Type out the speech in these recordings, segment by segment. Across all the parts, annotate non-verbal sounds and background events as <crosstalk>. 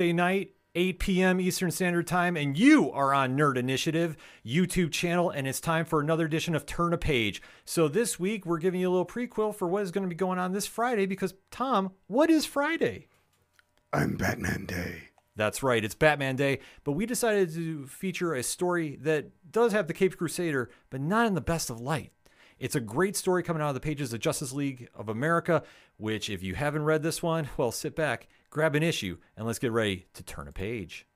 night, 8 p.m. Eastern Standard Time, and you are on Nerd Initiative YouTube channel, and it's time for another edition of Turn a Page. So this week we're giving you a little prequel for what is going to be going on this Friday because Tom, what is Friday? I'm Batman Day. That's right, it's Batman Day, but we decided to feature a story that does have the Caped Crusader, but not in the best of light. It's a great story coming out of the pages of Justice League of America, which, if you haven't read this one, well, sit back, grab an issue, and let's get ready to turn a page.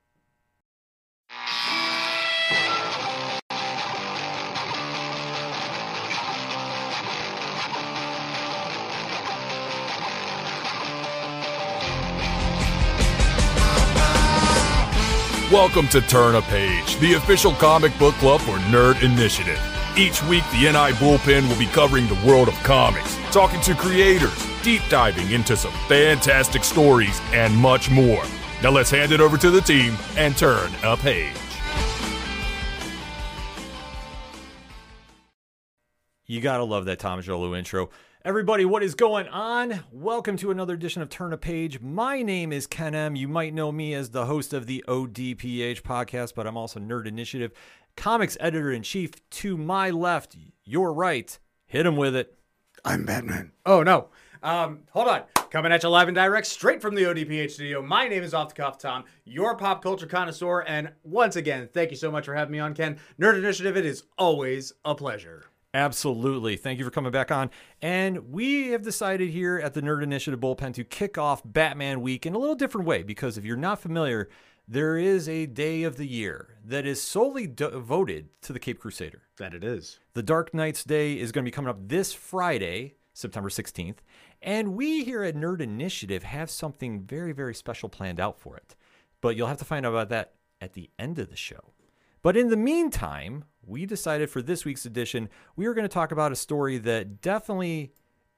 Welcome to Turn a Page, the official comic book club for Nerd Initiative. Each week, the NI Bullpen will be covering the world of comics, talking to creators, deep diving into some fantastic stories, and much more. Now let's hand it over to the team and turn a page. You gotta love that Tom Jolu intro. Everybody, what is going on? Welcome to another edition of Turn a Page. My name is Ken M. You might know me as the host of the ODPH podcast, but I'm also Nerd Initiative, comics editor in chief. To my left, your right. Hit him with it. I'm Batman. Oh no. Um, hold on. Coming at you live and direct, straight from the ODPH studio. My name is Off the Cuff Tom, your pop culture connoisseur, and once again, thank you so much for having me on, Ken. Nerd Initiative, it is always a pleasure. Absolutely. Thank you for coming back on. And we have decided here at the Nerd Initiative Bullpen to kick off Batman Week in a little different way because if you're not familiar, there is a day of the year that is solely devoted to the Cape Crusader. That it is. The Dark Knights Day is going to be coming up this Friday, September 16th. And we here at Nerd Initiative have something very, very special planned out for it. But you'll have to find out about that at the end of the show. But in the meantime, we decided for this week's edition, we are going to talk about a story that definitely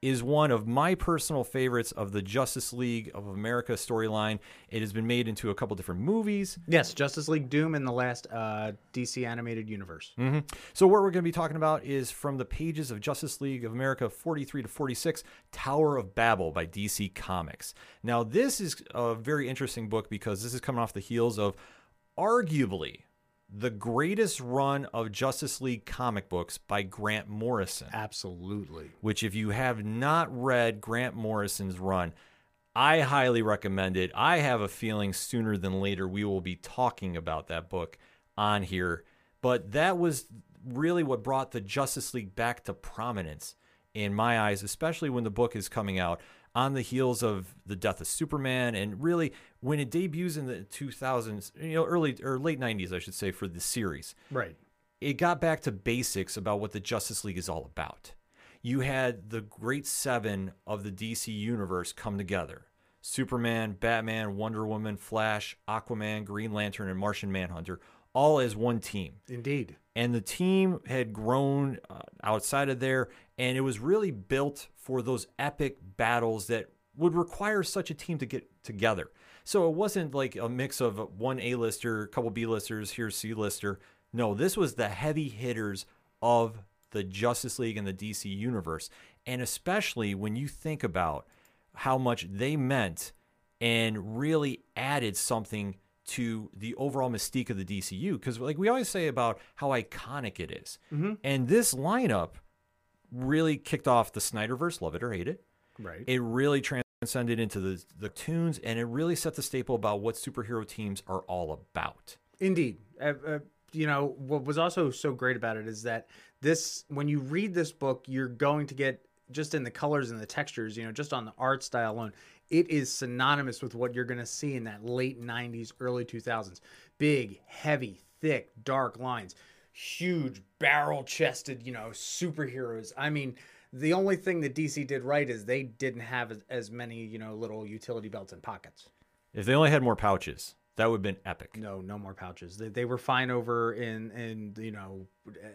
is one of my personal favorites of the Justice League of America storyline. It has been made into a couple different movies. Yes, Justice League Doom in the last uh, DC animated universe. hmm So, what we're going to be talking about is from the pages of Justice League of America 43 to 46, Tower of Babel by DC Comics. Now, this is a very interesting book because this is coming off the heels of arguably the greatest run of Justice League comic books by Grant Morrison. Absolutely. Which, if you have not read Grant Morrison's run, I highly recommend it. I have a feeling sooner than later we will be talking about that book on here. But that was really what brought the Justice League back to prominence in my eyes, especially when the book is coming out on the heels of the death of Superman, and really when it debuts in the 2000s, you know, early or late 90s, I should say, for the series. Right. It got back to basics about what the Justice League is all about. You had the great seven of the DC universe come together Superman, Batman, Wonder Woman, Flash, Aquaman, Green Lantern, and Martian Manhunter, all as one team Indeed. and the team had grown uh, outside of there and it was really built for those epic battles that would require such a team to get together so it wasn't like a mix of one a-lister a couple b-listers here's c-lister no this was the heavy hitters of the justice league and the dc universe and especially when you think about how much they meant and really added something to the overall mystique of the DCU. Because, like we always say about how iconic it is. Mm-hmm. and this lineup really kicked off the Snyderverse, love it or hate it. Right. It really transcended into the the tunes, and it really set the staple about what superhero teams are all about. Indeed. Uh, uh, you know, what was also so great about it is that this, when you read this book, you're going to get just in the colors and the textures, you know, just on the art style alone, it is synonymous with what you're going to see in that late 90s, early 2000s. Big, heavy, thick, dark lines, huge, barrel chested, you know, superheroes. I mean, the only thing that DC did right is they didn't have as, as many, you know, little utility belts and pockets. If they only had more pouches, that would have been epic. No, no more pouches. They, they were fine over in in you know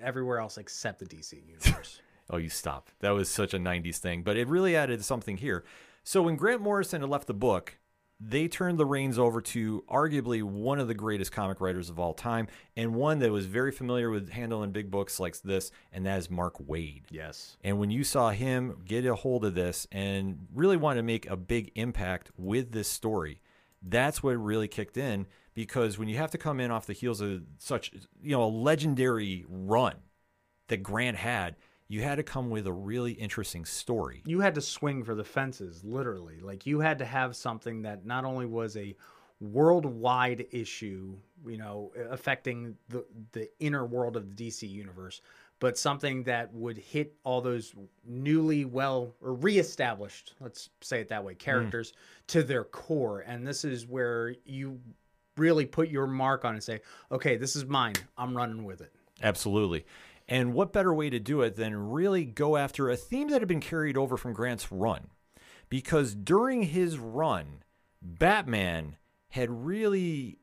everywhere else except the DC universe. <laughs> Oh, you stop. That was such a 90s thing, but it really added something here. So when Grant Morrison had left the book, they turned the reins over to arguably one of the greatest comic writers of all time and one that was very familiar with handling big books like this, and that is Mark Waid. yes. And when you saw him get a hold of this and really want to make a big impact with this story, that's what really kicked in because when you have to come in off the heels of such you know a legendary run that Grant had, you had to come with a really interesting story. you had to swing for the fences literally. Like you had to have something that not only was a worldwide issue you know affecting the the inner world of the DC universe but something that would hit all those newly well or reestablished let's say it that way hmm. characters to their core. And this is where you really put your mark on and say okay this is mine. I'm running with it. Absolutely. And what better way to do it than really go after a theme that had been carried over from Grant's run? Because during his run, Batman had really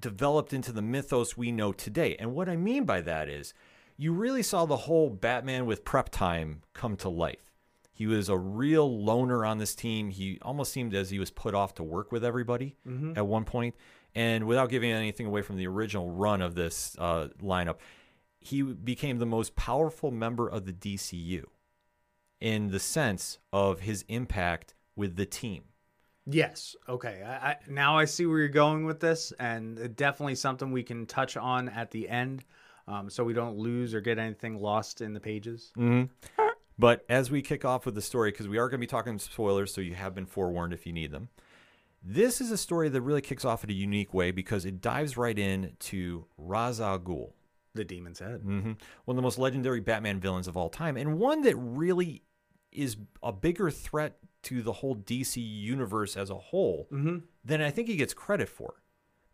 developed into the mythos we know today. And what I mean by that is you really saw the whole Batman with prep time come to life. He was a real loner on this team. He almost seemed as he was put off to work with everybody at one point. And without giving anything away from the original run of this uh, lineup, he became the most powerful member of the DCU in the sense of his impact with the team. Yes. Okay. I, I, now I see where you're going with this, and definitely something we can touch on at the end, um, so we don't lose or get anything lost in the pages. But as we kick off with the story, because we are going to be talking spoilers, so you have been forewarned if you need them. This is a story that really kicks off in a unique way because it dives right in to Ra's al Ghul, The Demon's Head. hmm one of the most legendary Batman villains of all time, and one that really is a bigger threat to the whole DC universe as a whole than I think he gets credit for.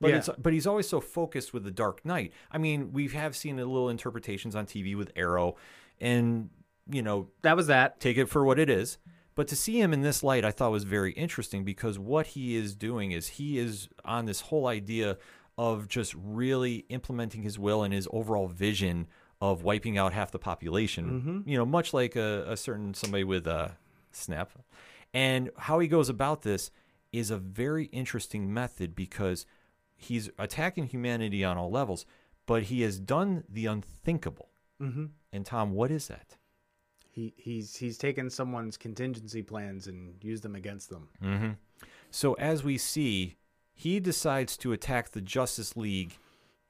But Yeah. it's but he's always so focused with the Dark Knight. I mean, we have seen a little interpretations on TV with Arrow, and you know, That was that. take it for what it is. But to see him in this light, I thought was very interesting because what he is doing is he is on this whole idea of just really implementing his will and his overall vision of wiping out half the population. You know, much like a, a certain somebody with a snap. And how he goes about this is a very interesting method because he's attacking humanity on all levels, but he has done the unthinkable. Mm-hmm. And Tom, what is that? He he's he's taken someone's contingency plans and used them against them. Mm-hmm. So as we see, he decides to attack the Justice League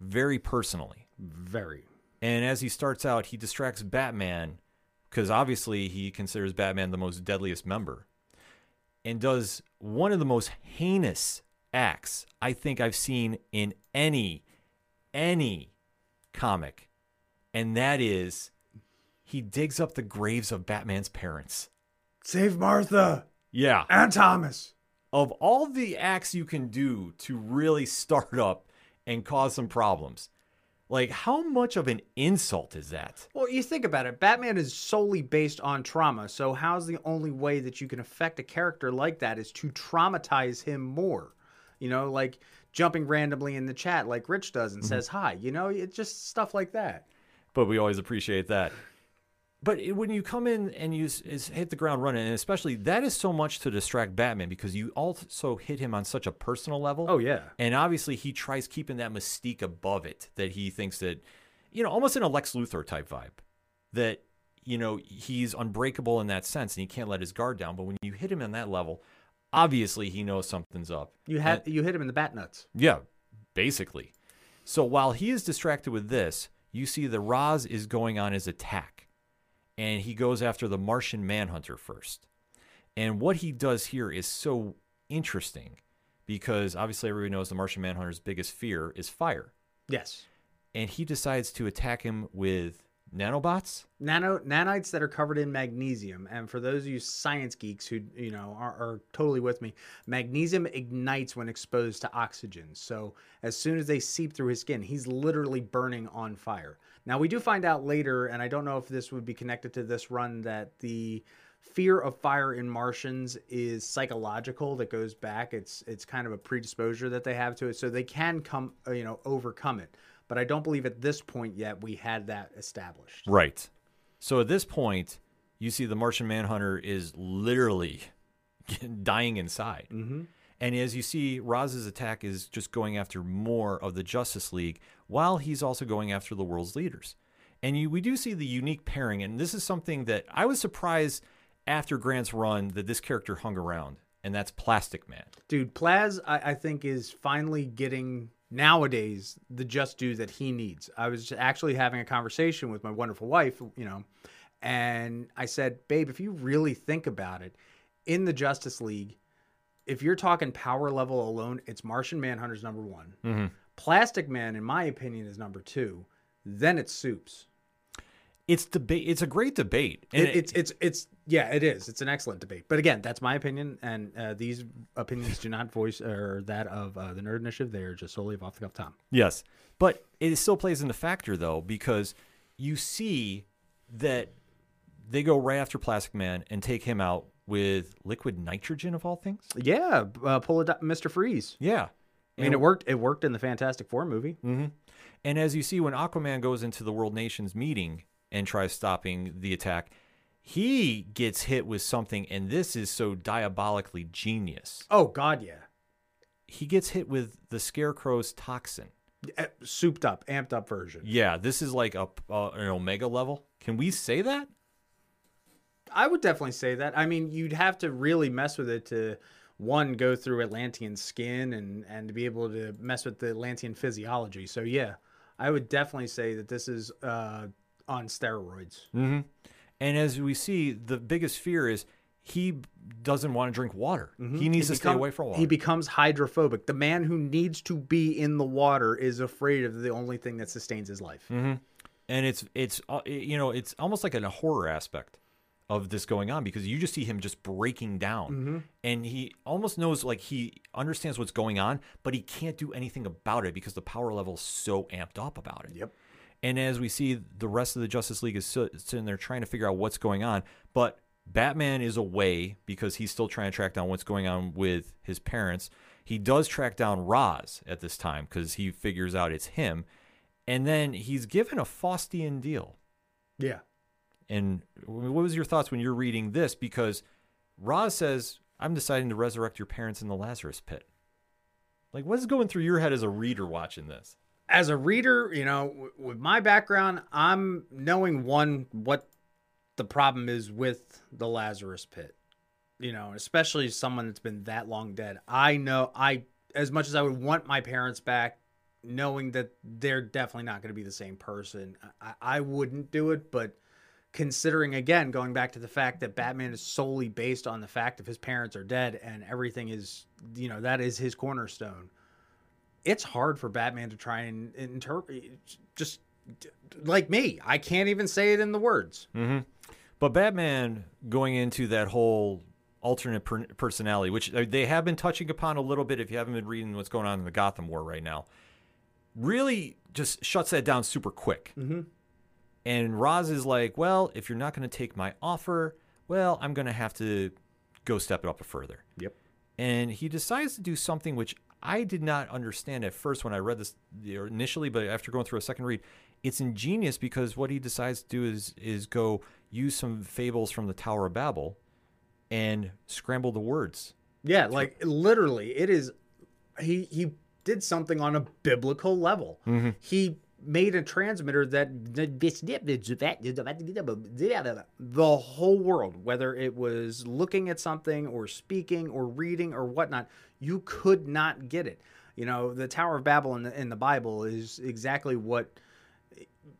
very personally. Very. And as he starts out, he distracts Batman because obviously he considers Batman the most deadliest member and does one of the most heinous acts I think I've seen in any any comic. And that is he digs up the graves of Batman's parents. Save Martha Yeah. and Thomas. Of all the acts you can do to really start up and cause some problems, like how much of an insult is that? Well, you think about it. Batman is solely based on trauma. So how's the only way that you can affect a character like that is to traumatize him more? You know, like jumping randomly in the chat like Rich does and mm-hmm. says hi. You know, it's just stuff like that. But we always appreciate that. But it- when you come in and you is hit the ground running, and especially that is so much to distract Batman because you also hit him on such a personal level. Oh yeah. And obviously, he tries keeping that mystique above it that he thinks that, you know, almost in a Lex Luthor type vibe, that, you know, he's unbreakable in that sense and he can't let his guard down. But when you hit him on that level, obviously he knows something's up. You had you hit him in the bat nuts. Yeah, basically. So while he is distracted with this, you see the Ra's is going on his attack. And he goes after the Martian Manhunter first. And what he does here is so interesting because obviously everybody knows the Martian Manhunter's biggest fear is fire. Yes. And he decides to attack him with nanobots. Nano nanites that are covered in magnesium, and for those of you science geeks who you know are, are totally with me, magnesium ignites when exposed to oxygen. So as soon as they seep through his skin, he's literally burning on fire. Now we do find out later, and I don't know if this would be connected to this run, that the fear of fire in Martians is psychological. That goes back. It's it's kind of a predisposure that they have to it, so they can come uh, you know overcome it. But I don't believe at this point yet we had that established. Right. So at this point, you see the Martian Manhunter is literally <laughs> dying inside. Mm-hmm. And as you see, Roz's attack is just going after more of the Justice League while he's also going after the world's leaders. And you, we do see the unique pairing. And this is something that I was surprised after Grant's run that this character hung around. and that's Plastic Man. Dude, Plas, I, I think, is finally getting nowadays the just due that he needs. I was actually having a conversation with my wonderful wife, you know, and I said, babe, if you really think about it, in the Justice League, if you're talking power level alone, it's Martian Manhunter's number one. Plastic Man, in my opinion, is number two. Then it's Soups. It's debate. It's a great debate. And It, it's it's it's yeah, it is. It's an excellent debate. But again, that's my opinion, and uh, these opinions do not voice or that of uh, the Nerd Initiative. They are just solely of off the cuff Tom. Yes, but it still plays into factor though because you see that they go right after Plastic Man and take him out with liquid nitrogen of all things. Yeah, uh, pull it, Mr. Freeze. Yeah, I mean, it worked. It worked in the Fantastic Four movie. and as you see when Aquaman goes into the World Nations meeting and tries stopping the attack, he gets hit with something, and this is so diabolically genius. Oh God, yeah, He gets hit with the Scarecrow's toxin. Uh, souped up, amped up version. Yeah, this is like a uh, an Omega level. Can we say that? I would definitely say that. I mean, you'd have to really mess with it to one go through Atlantean skin and and to be able to mess with the Atlantean physiology. So yeah, I would definitely say that this is uh, on steroids. Mm-hmm. And as we see, the biggest fear is he doesn't want to drink water. He needs to stay become- away from water. He becomes hydrophobic. The man who needs to be in the water is afraid of the only thing that sustains his life. and it's it's uh, you know it's almost like a horror aspect of this going on because you just see him just breaking down mm-hmm. and he almost knows like he understands what's going on but he can't do anything about it because the power level is so amped up about it Yep. and as we see the rest of the justice league is sitting there trying to figure out what's going on but batman is away because he's still trying to track down what's going on with his parents he does track down Ra's at this time because he figures out it's him and then he's given a Faustian deal. Yeah. And what was your thoughts when you're reading this? Because Ra's says, "I'm deciding to resurrect your parents in the Lazarus pit." Like, what is going through your head as a reader watching this? As a reader, you know, w- with my background, I'm knowing one what the problem is with the Lazarus pit. You know, especially someone that's been that long dead. I know I as much as I would want my parents back, knowing that they're definitely not going to be the same person. I, I wouldn't do it, but considering again going back to the fact that Batman is solely based on the fact of his parents are dead and everything is you know that is his cornerstone. It's hard for Batman to try and interpret just like me. I can't even say it in the words. But Batman going into that whole alternate per- personality, which uh, they have been touching upon a little bit if you haven't been reading what's going on in the Gotham War right now, really just shuts that down super quick. Mm-hmm. And Ra's is like, well, if you're not going to take my offer, well, I'm going to have to go step it up a further. Yep. And he decides to do something which I did not understand at first when I read this initially, but after going through a second read, it's ingenious because what he decides to do is is go use some fables from the Tower of Babel and scramble the words. Yeah, like literally, it is. He he did something on a biblical level. Mm-hmm. He made a transmitter that the whole world, whether it was looking at something or speaking or reading or whatnot, you could not get it. You know, the Tower of Babel in the in the Bible is exactly what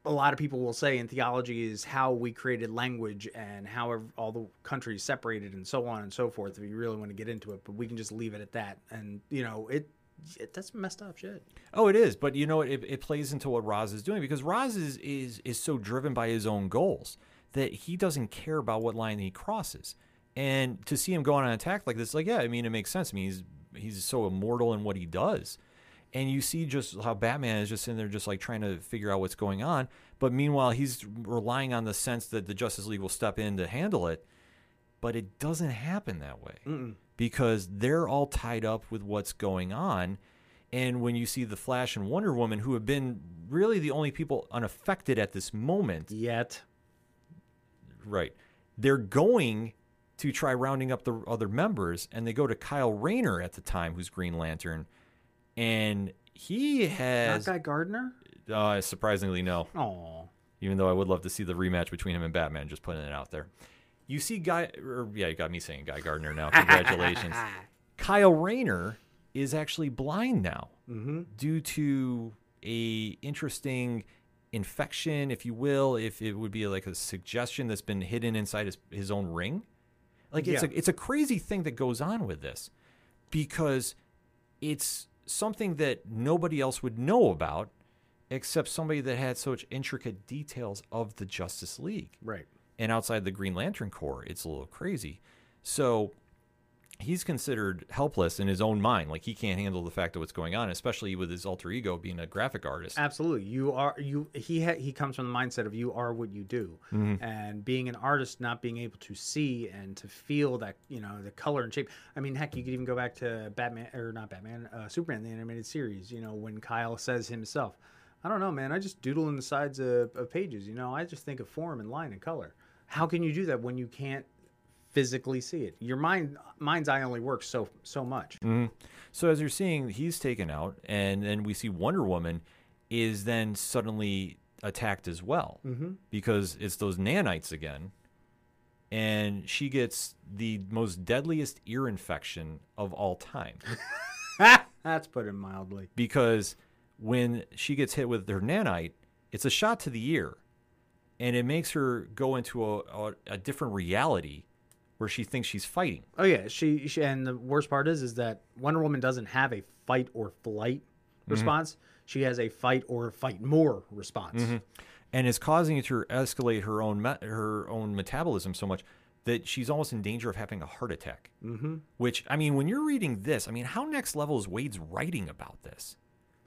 a lot of people will say in theology is how we created language and how all the countries separated and so on and so forth. If you really want to get into it, but we can just leave it at that. And you know, it, it that's messed up shit. Oh, it is, but you know? It, it plays into what Ra's is doing because Ra's is, is is so driven by his own goals that he doesn't care about what line he crosses. And to see him go on an attack like this, like yeah, I mean, it makes sense. I mean, he's he's so immortal in what he does, and you see just how Batman is just in there, just like trying to figure out what's going on. But meanwhile, he's relying on the sense that the Justice League will step in to handle it. But it doesn't happen that way because they're all tied up with what's going on. And when you see the Flash and Wonder Woman, who have been really the only people unaffected at this moment, Yet, right? They're going to try rounding up the other members, and they go to Kyle Rayner at the time, who's Green Lantern, and he not has Guy Gardner. uh, surprisingly no Oh, even though I would love to see the rematch between him and Batman, just putting it out there. You see Guy, or yeah, you got me saying Guy Gardner now. <laughs> Congratulations. Kyle Rayner is actually blind now mm-hmm. due to a interesting infection, if you will, if it would be like a suggestion that's been hidden inside his, his own ring. Like it's Yeah. a it's a crazy thing that goes on with this because it's something that nobody else would know about except somebody that had such intricate details of the Justice League Right. And outside the Green Lantern Corps, it's a little crazy. So he's considered helpless in his own mind. Like he can't handle the fact of what's going on, especially with his alter ego being a graphic artist. Absolutely. You are you he ha, he comes from the mindset of you are what you do. And being an artist not being able to see and to feel that, you know, the color and shape. I mean, heck, you could even go back to Batman or not Batman, uh, Superman the animated series, you know, when Kyle says himself, I don't know, man, I just doodle in the sides of, of pages, you know, I just think of form and line and color. How can you do that when you can't physically see it? Your mind mind's eye only works so so much. Mm-hmm. So as you're seeing, he's taken out, and then we see Wonder Woman is then suddenly attacked as well mm-hmm. because it's those nanites again, and she gets the most deadliest ear infection of all time. <laughs> That's put it mildly. because when she gets hit with her nanite, it's a shot to the ear, and it makes her go into a, a, a different reality where she thinks she's fighting. Oh yeah, she, she and the worst part is is that Wonder Woman doesn't have a fight or flight response. She has a fight or fight more response. and is causing it to escalate her own me- her own metabolism so much that she's almost in danger of having a heart attack. Mm-hmm. Which I mean, when you're reading this, I mean, how next level is Waid's writing about this?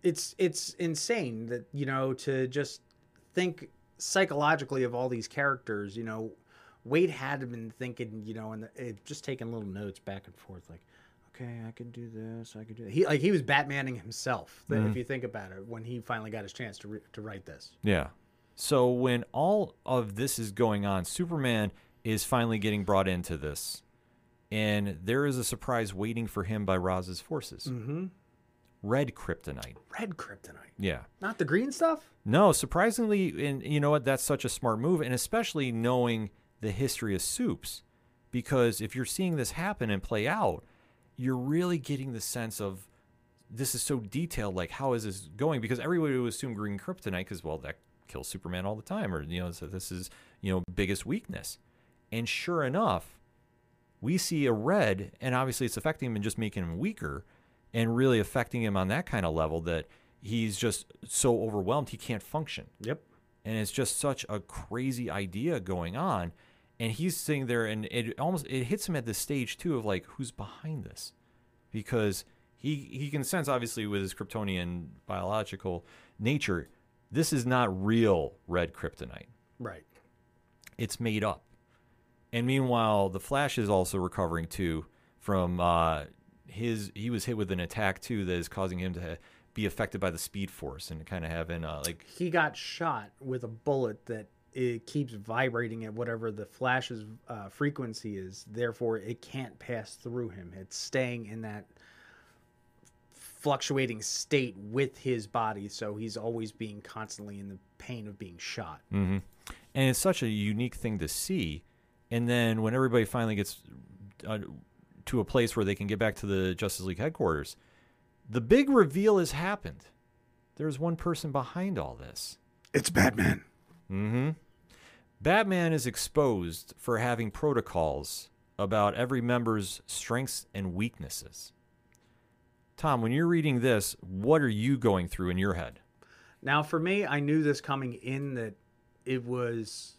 It's it's insane that you know to just think psychologically of all these characters. You know, Waid had been thinking, you know, and just taking little notes back and forth, like. Okay, I can do this. I can do that. He like he was Batmaning himself. th- If you think about it, when he finally got his chance to re- to write this. Yeah. So when all of this is going on, Superman is finally getting brought into this, and there is a surprise waiting for him by Raz's forces. Mm-hmm. Red kryptonite. Red kryptonite, Yeah. not the green stuff. No, surprisingly, and you know what? That's such a smart move, and especially knowing the history of soups, because if you're seeing this happen and play out, you're really getting the sense of this is so detailed. Like, how is this going? Because everybody would assume green kryptonite, because well, that kills Superman all the time, or you know, so this is you know biggest weakness. And sure enough, we see a red, and obviously it's affecting him and just making him weaker, and really affecting him on that kind of level that he's just so overwhelmed he can't function. Yep. And it's just such a crazy idea going on. And he's sitting there, and it almost it hits him at this stage too of like, who's behind this? Because he he can sense obviously with his Kryptonian biological nature, this is not real red kryptonite Right. it's made up. And meanwhile, the Flash is also recovering too from uh, his. He was hit with an attack too that is causing him to be affected by the Speed Force and kind of having uh, like he got shot with a bullet that it keeps vibrating at whatever the flash's uh, frequency is. Therefore, it can't pass through him. It's staying in that fluctuating state with his body, so he's always being constantly in the pain of being shot. Mm-hmm. and it's such a unique thing to see. And then when everybody finally gets uh, to a place where they can get back to the Justice League headquarters, the big reveal has happened. There's one person behind all this. It's Batman. Mm-hmm. Batman is exposed for having protocols about every member's strengths and weaknesses. Tom, when you're reading this, what are you going through in your head? Now, for me, I knew this coming in that it was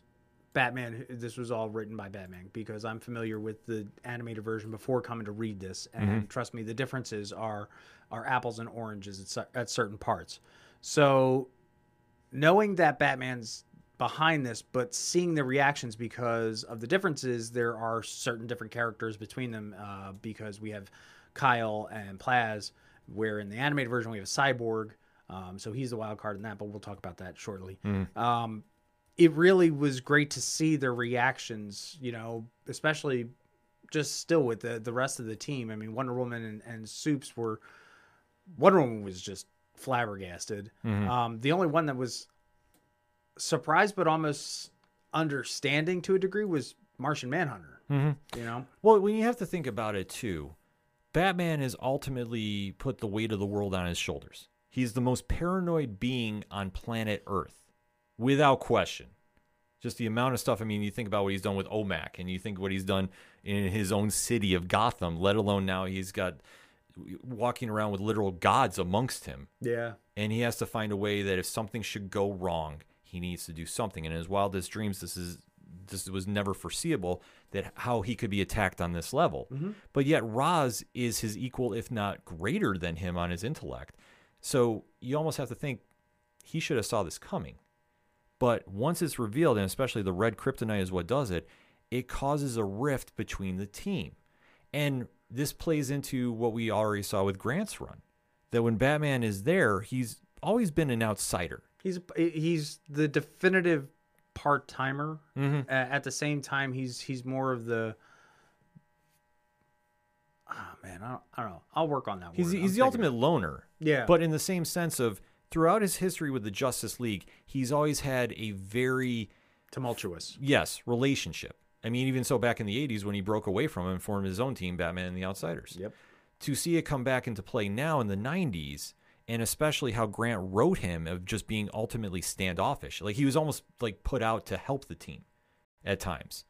Batman. This was all written by Batman because I'm familiar with the animated version before coming to read this, and trust me, the differences are are apples and oranges at, at certain parts. So, knowing that Batman's behind this, but seeing the reactions because of the differences, there are certain different characters between them. Uh, because we have Kyle and Plas, where in the animated version we have Cyborg. Um, so he's the wild card in that, but we'll talk about that shortly. Um, it really was great to see their reactions, you know, especially just still with the, the rest of the team. I mean, Wonder Woman and, and Soups were, Wonder Woman was just flabbergasted. Um, the only one that was surprised but almost understanding to a degree was Martian Manhunter. Mm-hmm. You know, Well, when you have to think about it too, Batman has ultimately put the weight of the world on his shoulders. He's the most paranoid being on planet Earth, without question. Just the amount of stuff. I mean, you think about what he's done with OMAC, and you think what he's done in his own city of Gotham. Let alone now he's got walking around with literal gods amongst him yeah, and he has to find a way that if something should go wrong, he needs to do something. And in his wildest dreams, this is this was never foreseeable that how he could be attacked on this level. Mm-hmm. But yet, Ra's is his equal, if not greater than him, on his intellect. So you almost have to think he should have saw this coming. But once it's revealed, and especially the red kryptonite is what does it, it causes a rift between the team. And this plays into what we already saw with Grant's run. That when Batman is there, he's always been an outsider. he's he's the definitive part timer. Mm-hmm. at the same time, he's he's more of the. Ah man, I don't, I don't know. I'll work on that. He's, he's the ultimate loner. Yeah. But in the same sense of throughout his history with the Justice League, he's always had a very, tumultuous. yes, relationship. I mean, even so back in the 80s when he broke away from him and formed his own team, Batman and the Outsiders. Yep. to see it come back into play now in the 90s and especially how Grant wrote him of just being ultimately standoffish like he was almost like put out to help the team at times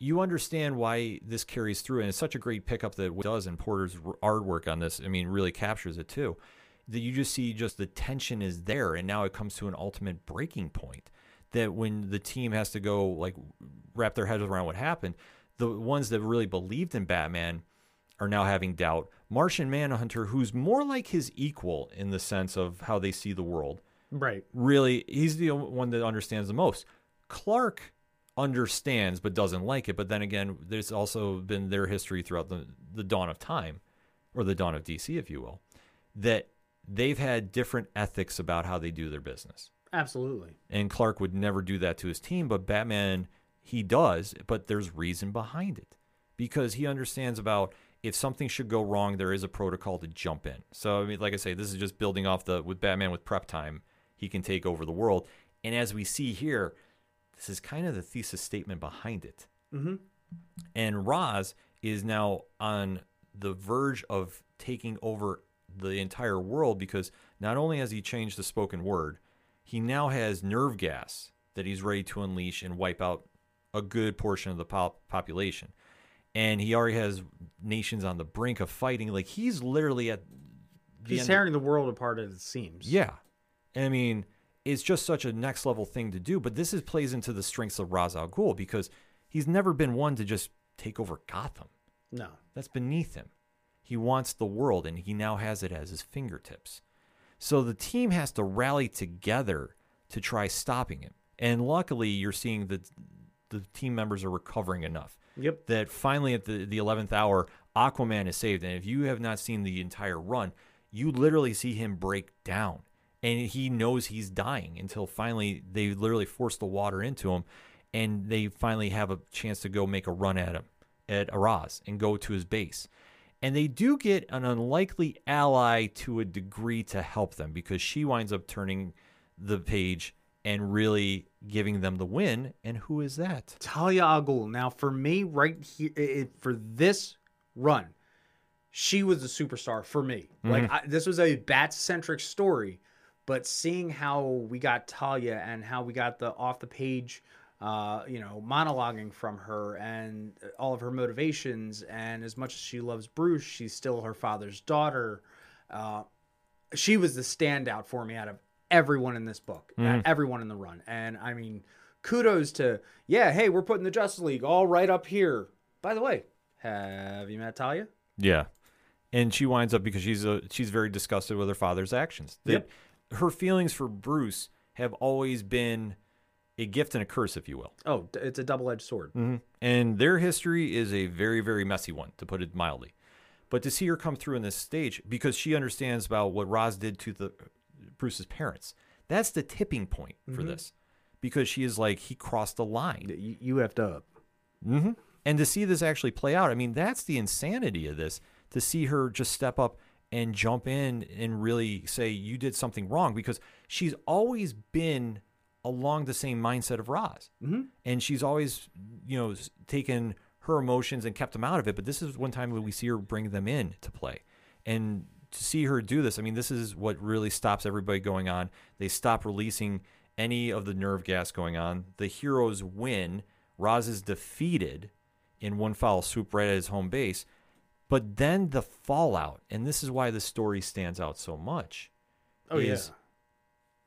you understand why this carries through and it's such a great pickup that it does and Porter's r- artwork on this I mean really captures it too that you just see just the tension is there and now it comes to an ultimate breaking point that when the team has to go like wrap their heads around what happened the ones that really believed in Batman are now having doubt. Martian Manhunter, who's more like his equal in the sense of how they see the world, Right. really, he's the one that understands the most. Clark understands but doesn't like it. But then again, there's also been their history throughout the, the dawn of time, or the dawn of DC, if you will, that they've had different ethics about how they do their business. Absolutely. And Clark would never do that to his team, but Batman, he does, but there's reason behind it because he understands about if something should go wrong, there is a protocol to jump in. So, I mean, like I say, this is just building off the with Batman with prep time, he can take over the world. And as we see here, this is kind of the thesis statement behind it. Mhm. And Ra's is now on the verge of taking over the entire world because not only has he changed the spoken word, he now has nerve gas that he's ready to unleash and wipe out a good portion of the pop- population. And he already has nations on the brink of fighting. Like he's literally at the He's tearing the world apart as it seems. yeah. and I mean, it's just such a next level thing to do. But this is plays into the strengths of Ra's al Ghul because he's never been one to just take over Gotham. No. That's beneath him. He wants the world, and he now has it as his fingertips. So the team has to rally together to try stopping him. And luckily, you're seeing that the team members are recovering enough Yep. that finally at the, the 11th hour, Aquaman is saved. And if you have not seen the entire run, you literally see him break down. And he knows he's dying until finally they literally force the water into him. And they finally have a chance to go make a run at him, at Araz, and go to his base. And they do get an unlikely ally to a degree to help them because she winds up turning the page and really giving them the win. And who is that? Talia al Ghul. Now, for me, right here, for this run, she was a superstar for me. Mm-hmm. Like I, this was a bat centric story, but seeing how we got Talia and how we got the off the page, uh, you know, monologuing from her and all of her motivations, and as much as she loves Bruce, she's still her father's daughter. Uh, she was the standout for me out of everyone in this book, uh, everyone in the run. And I mean, kudos to, yeah, hey, we're putting the Justice League all right up here. By the way, have you met Talia? Yeah. And she winds up because she's a she's very disgusted with her father's actions. That Yep. her feelings for Bruce have always been a gift and a curse, if you will. Oh, it's a double edged sword. hmm And their history is a very, very messy one, to put it mildly. But to see her come through in this stage, because she understands about what Ra's did to the Bruce's parents, that's the tipping point for this. Because she is like, he crossed the line. You, have to up. hmm And to see this actually play out, I mean, that's the insanity of this. To see her just step up and jump in and really say you did something wrong, because she's always been along the same mindset of Ra's. Mm-hmm. And she's always, you know, taken her emotions and kept them out of it. But this is one time when we see her bring them in to play. And to see her do this, I mean, this is what really stops everybody going on. They stop releasing any of the nerve gas going on. The heroes win. Ra's is defeated in one foul swoop right at his home base. But then the fallout, and this is why the story stands out so much. Oh, yeah.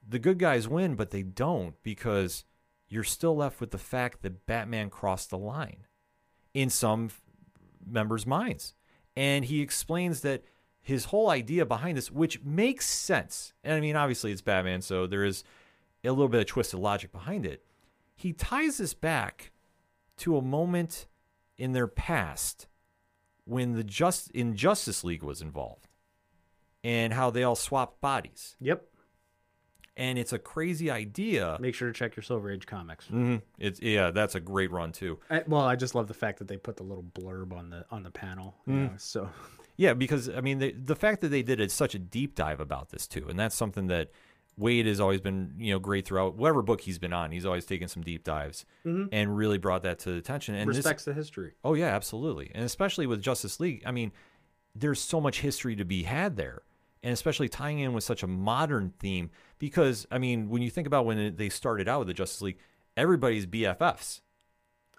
The good guys win, but they don't because you're still left with the fact that Batman crossed the line in some members' minds. And he explains that his whole idea behind this, which makes sense, and I mean, obviously it's Batman, so there is a little bit of twisted logic behind it. He ties this back to a moment in their past when the just in Justice League was involved and how they all swapped bodies. Yep. And it's a crazy idea. Make sure to check your Silver Age comics. hmm It's yeah, that's a great run too. I, well, I just love the fact that they put the little blurb on the on the panel. You Mm. know, so Yeah, because I mean the the fact that they did it, such a deep dive about this too, and that's something that Waid has always been you know great throughout whatever book he's been on. He's always taken some deep dives and really brought that to attention. And this, respects the history. Oh yeah, absolutely. And especially with Justice League, I mean, there's so much history to be had there. And especially tying in with such a modern theme because I mean, when you think about when they started out with the Justice League, everybody's BFFs.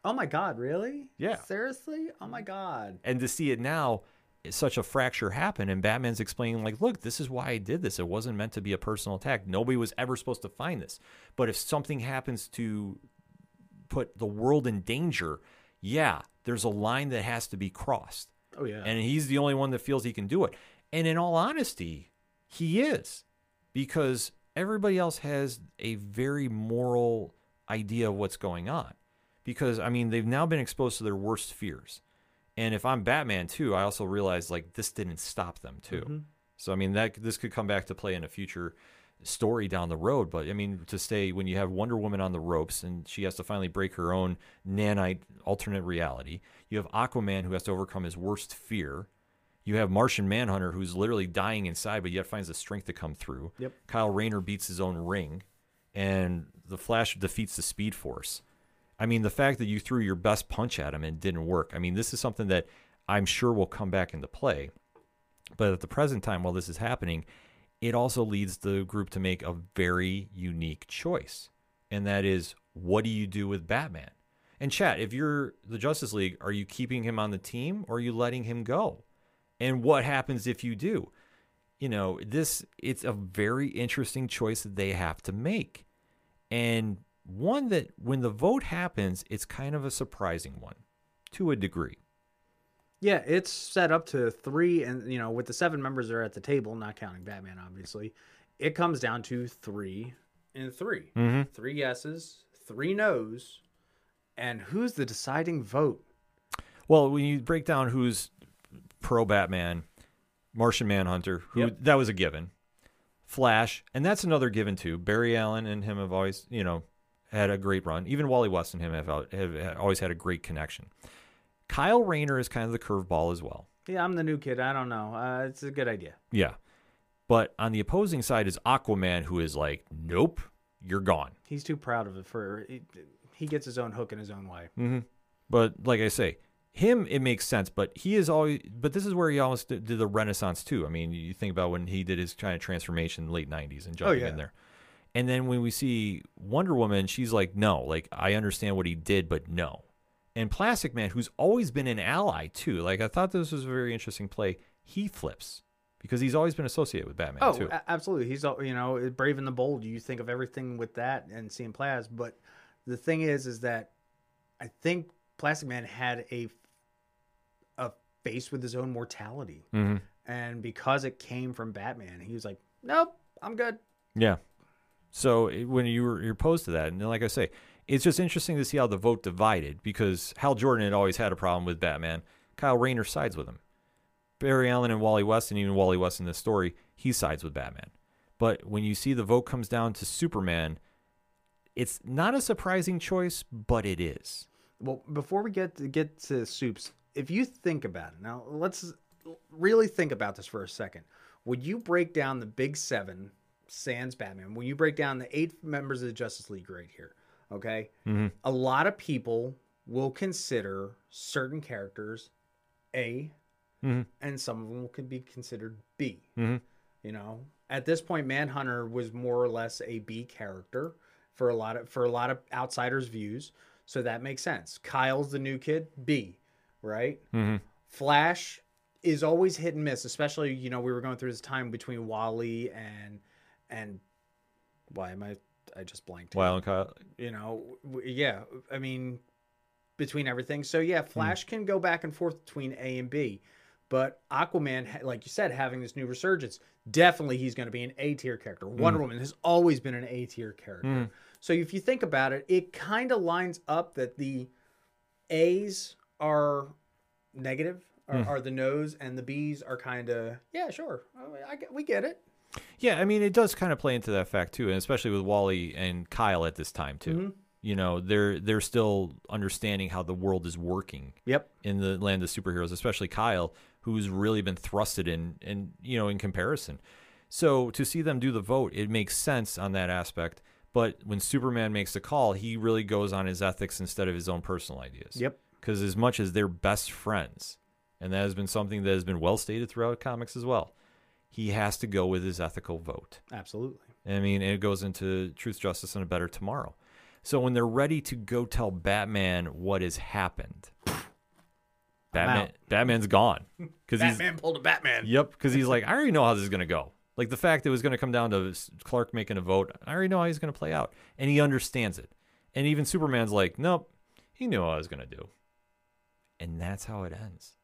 Oh my God! Really? Yeah. Seriously? Oh my God! And to see it now, such a fracture happen and Batman's explaining like, "Look, this is why I did this. It wasn't meant to be a personal attack. Nobody was ever supposed to find this. But if something happens to put the world in danger, yeah, there's a line that has to be crossed." Oh yeah. and he's the only one that feels he can do it. And in all honesty, he is because everybody else has a very moral idea of what's going on. Because I mean, they've now been exposed to their worst fears. And if I'm Batman too, I also realize like this didn't stop them too. Mm-hmm. So I mean that this could come back to play in a future story down the road. But I mean to stay when you have Wonder Woman on the ropes and she has to finally break her own nanite alternate reality. You have Aquaman who has to overcome his worst fear. You have Martian Manhunter who's literally dying inside, but yet finds the strength to come through. Yep. Kyle Rayner beats his own ring, and the Flash defeats the Speed Force. I mean, the fact that you threw your best punch at him and didn't work. I mean, this is something that I'm sure will come back into play. But at the present time, while this is happening, it also leads the group to make a very unique choice. And that is, what do you do with Batman? And chat, if you're the Justice League, are you keeping him on the team or are you letting him go? And what happens if you do? You know, this it's a very interesting choice that they have to make. And one that when the vote happens, it's kind of a surprising one to a degree. Yeah, it's set up to three, and you know, with the seven members that are at the table, not counting Batman, obviously, it comes down to three and 3 Mm-hmm. Three yeses, three nos, and who's the deciding vote? Well, when you break down who's pro Batman, Martian Manhunter, who Yep. that was a given. Flash, and that's another given too. Barry Allen and him have always, you know, had a great run. Even Wally West and him have, have have always had a great connection. Kyle Rayner is kind of the curveball as well. Yeah, I'm the new kid. I don't know. Uh, it's a good idea. Yeah. But on the opposing side is Aquaman, who is like, nope, you're gone. He's too proud of it for. He, he gets his own hook in his own way. Mm-hmm. But like I say, him it makes sense. But he is always. But this is where he almost did, did the Renaissance too. I mean, you think about when he did his kind of transformation late '90s and jumping oh, yeah. in there. And then when we see Wonder Woman, she's like, no, like I understand what he did, but no. And Plastic Man, who's always been an ally too, like I thought this was a very interesting play. He flips because he's always been associated with Batman Oh, too. absolutely. He's all- you know brave and the bold. You think of everything with that and seeing Plas, but the thing is, is that I think Plastic Man had a a face with his own mortality, hmm and because it came from Batman, he was like, "Nope, I'm good." Yeah. So when you were you're opposed to that, and like I say, it's just interesting to see how the vote divided because Hal Jordan had always had a problem with Batman. Kyle Rayner sides with him. Barry Allen and Wally West, and even Wally West in this story, he sides with Batman. But when you see the vote comes down to Superman, it's not a surprising choice, but it is. Well, before we get to get to soups, if you think about it now, let's really think about this for a second. Would you break down the big seven sans Batman. When you break down the eight members of the Justice League right here, okay, Mhm. a lot of people will consider certain characters A, Mhm. and some of them can be considered B. Mhm. You know, at this point, Manhunter was more or less a B character for a lot of for a lot of outsiders' views, so that makes sense. Kyle's the new kid, B, right? Mhm. Flash is always hit and miss, especially you know we were going through this time between Wally and and why am I I just blanked. Wild and Kyle. You know, yeah, I mean between everything. So yeah, Flash can go back and forth between A and B. But Aquaman, like you said, having this new resurgence, definitely he's going to be an A tier character. Wonder Woman has always been an A tier character. Mm. So if you think about it, it kind of lines up that the A's are negative, are, are the nose, and the B's are kind of yeah, sure, I, I we get it. Yeah, I mean, it does kind of play into that fact too, and especially with Wally and Kyle at this time too. Mhm. You know, they're they're still understanding how the world is working Yep. in the land of superheroes, especially Kyle, who's really been thrusted in, and you know, in comparison. So to see them do the vote, it makes sense on that aspect. But when Superman makes the call, he really goes on his ethics instead of his own personal ideas. Yep. Because as much as they're best friends, and that has been something that has been well stated throughout comics as well, he has to go with his ethical vote. Absolutely. I mean, it goes into truth, justice, and a better tomorrow. So when they're ready to go tell Batman what has happened, Batman, Batman's gone because he's Batman pulled a Batman. yep, because he's like, I already know how this is gonna go. Like the fact that it was gonna come down to Clark making a vote, I already know how he's gonna play out, and he understands it. And even Superman's like, nope, he knew what I was gonna do, and that's how it ends.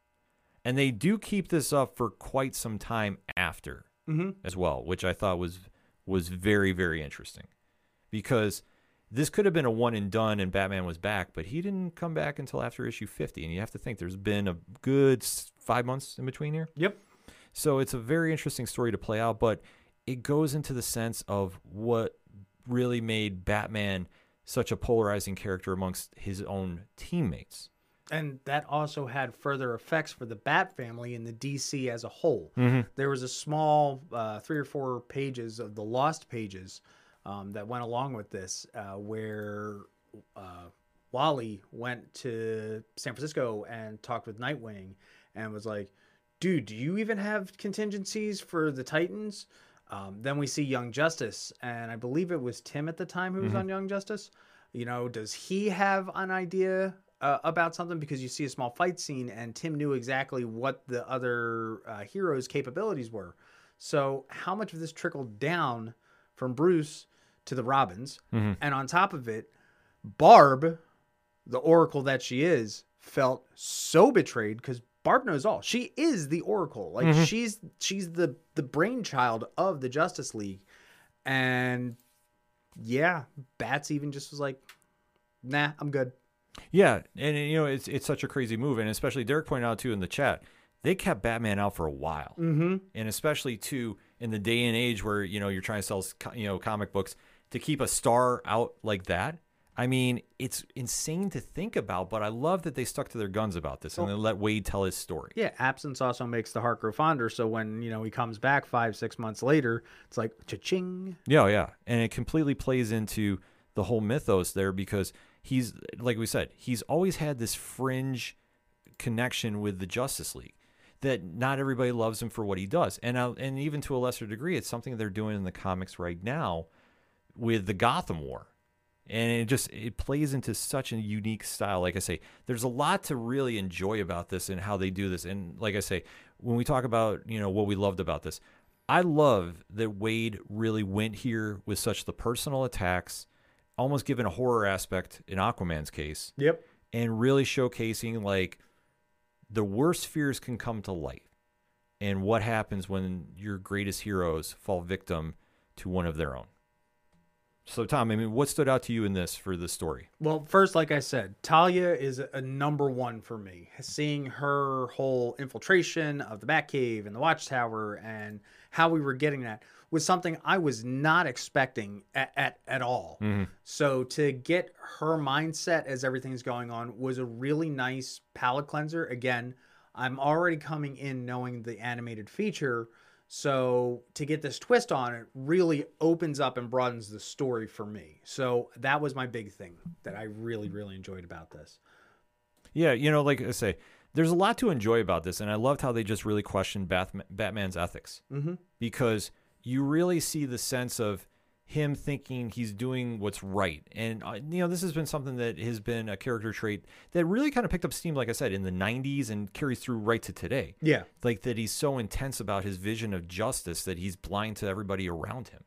And they do keep this up for quite some time after Mm-hmm. as well, which I thought was was very very interesting because this could have been a one and done and Batman was back, but he didn't come back until after issue 50 and you have to think there's been a good 5 months in between here. Yep. So it's a very interesting story to play out, but it goes into the sense of what really made Batman such a polarizing character amongst his own teammates. And that also had further effects for the Bat family and the DC as a whole. There was a small uh, three or four pages of the Lost pages um, that went along with this, uh, where uh, Wally went to San Francisco and talked with Nightwing and was like, dude, do you even have contingencies for the Titans? Um, then we see Young Justice, and I believe it was Tim at the time who was on Young Justice. You know, does he have an idea uh, about something? Because you see a small fight scene, and Tim knew exactly what the other uh, heroes' capabilities were. So, how much of this trickled down from Bruce to the Robins? And on top of it, Barb, the oracle that she is, felt so betrayed because Barb knows all. She is the oracle. Like she's she's the the brainchild of the Justice League, and yeah, Bats even just was like, "Nah, I'm good." Yeah, and you know it's it's such a crazy move, and especially Derek pointed out too in the chat, they kept Batman out for a while, Mm-hmm. and especially too in the day and age where you know you're trying to sell you know comic books to keep a star out like that. I mean, it's insane to think about, but I love that they stuck to their guns about this and they let Waid tell his story. Yeah, absence also makes the heart grow fonder. So when you know he comes back five six months later, it's like cha-ching. Yeah, yeah. And it completely plays into the whole mythos there because he's like we said, he's always had this fringe connection with the Justice League that not everybody loves him for what he does. And uh, and even to a lesser degree, it's something they're doing in the comics right now with the Gotham War. And it just it plays into such a unique style. Like I say, there's a lot to really enjoy about this and how they do this. And like I say, when we talk about, you know, what we loved about this, I love that Waid really went here with such the personal attacks, almost given a horror aspect in Aquaman's case, Yep. and really showcasing like the worst fears can come to light and what happens when your greatest heroes fall victim to one of their own. So, Tom, I mean, what stood out to you in this for the story? Well, first, like I said, Talia is a number one for me. Seeing her whole infiltration of the Batcave and the Watchtower and how we were getting that was something I was not expecting at, at, at all. Mm-hmm. So to get her mindset as everything's going on was a really nice palate cleanser. Again, I'm already coming in knowing the animated feature. So to get this twist on it really opens up and broadens the story for me. So that was my big thing that I really, really enjoyed about this. Yeah, you know, like I say, there's a lot to enjoy about this, and I loved how they just really questioned Batman's ethics Mm-hmm. because you really see the sense of him thinking he's doing what's right, and uh, you know, this has been something that has been a character trait that really kind of picked up steam, like I said, in the '90s and carries through right to today. Yeah. like that he's so intense about his vision of justice that he's blind to everybody around him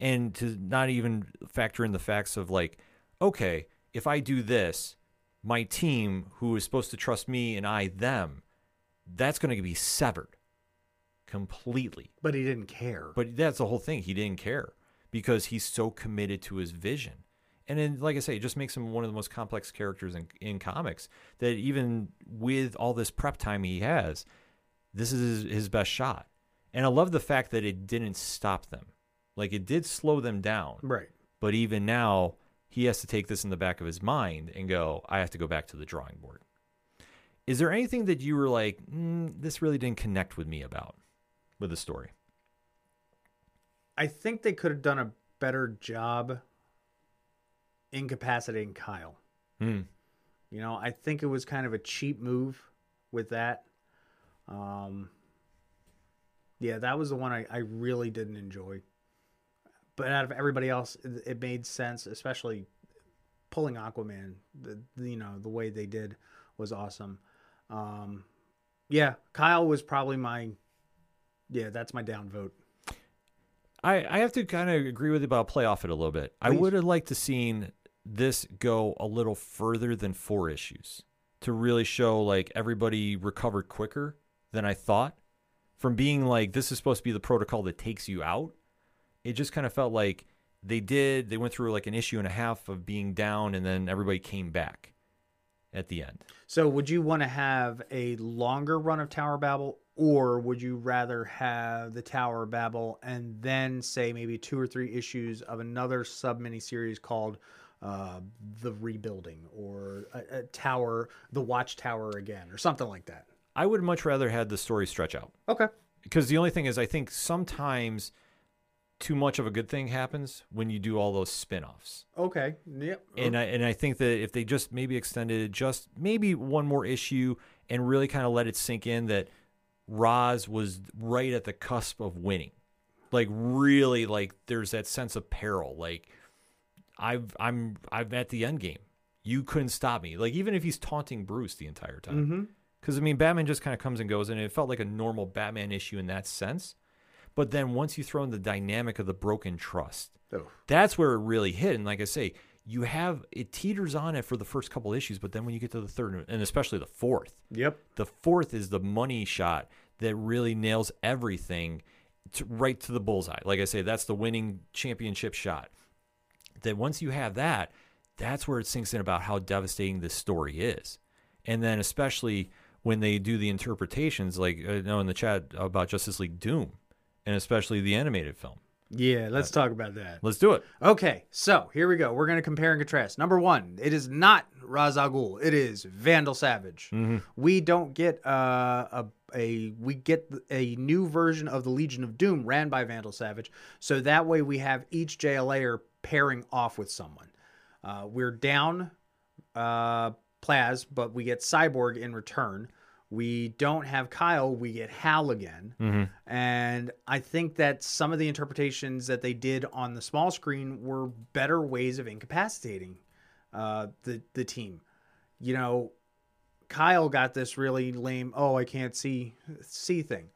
and to not even factor in the facts of like okay if i do this my team who is supposed to trust me and i them that's going to be severed completely But he didn't care. but that's the whole thing he didn't care because he's so committed to his vision. And then like i say it just makes him one of the most complex characters in, in comics that even with all this prep time he has this is his, his best shot. And i love the fact that it didn't stop them. Like it did slow them down. Right. but even now he has to take this in the back of his mind and go i have to go back to the drawing board. Is there anything that you were like mm, this really didn't connect with me about with the story I think they could have done a better job incapacitating Kyle. Hmm. You know, I think it was kind of a cheap move with that. Um, yeah, that was the one I, I really didn't enjoy. But out of everybody else, it, it made sense, especially pulling Aquaman. The, you know, the way they did was awesome. Um, yeah, Kyle was probably my. Yeah, that's my down vote. I, I have to kind of agree with you about play off it a little bit. I would have liked to seen this go a little further than four issues to really show like everybody recovered quicker than I thought. From being like this is supposed to be the protocol that takes you out, it just kind of felt like they did. They went through like an issue and a half of being down, and then everybody came back at the end. So, would you want to have a longer run of Tower Babel, or would you rather have the Tower Babel and then say maybe two or three issues of another sub miniseries called uh, The Rebuilding or a, a Tower, The Watchtower again, or something like that? I would much rather had the story stretch out. Okay. because the only thing is i think sometimes too much of a good thing happens when you do all those spin-offs Okay. Yep. and I, and I think that if they just maybe extended just maybe one more issue and really kind of let it sink in that Ra's was right at the cusp of winning like really like there's that sense of peril like I've I'm I'm at the end game you couldn't stop me like even if he's taunting Bruce the entire time mm-hmm. because I mean, Batman just kind of comes and goes, and it felt like a normal Batman issue in that sense. But then once you throw in the dynamic of the broken trust, Oh. that's where it really hit. And like I say, you have it teeters on it for the first couple issues, but then when you get to the third and especially the fourth, Yep. the fourth is the money shot that really nails everything to, right to the bullseye. Like I say, that's the winning championship shot. That once you have that, that's where it sinks in about how devastating this story is. And then especially when they do the interpretations, like uh, I know in the chat about Justice League Doom, and especially the animated film. Yeah. Let's talk about that. Let's do it. Okay, so here we go. We're going to compare and contrast. Number one, it is not Ra's al Ghul. It is Vandal Savage. We don't get uh, a a we get a new version of the Legion of Doom ran by Vandal Savage. So that way we have each JLAer pairing off with someone. Uh, we're down uh, Plas, but we get Cyborg in return. We don't have Kyle. We get Hal again. And I think that some of the interpretations that they did on the small screen were better ways of incapacitating uh, the the team. You know, Kyle got this really lame. Oh, I can't see see thing.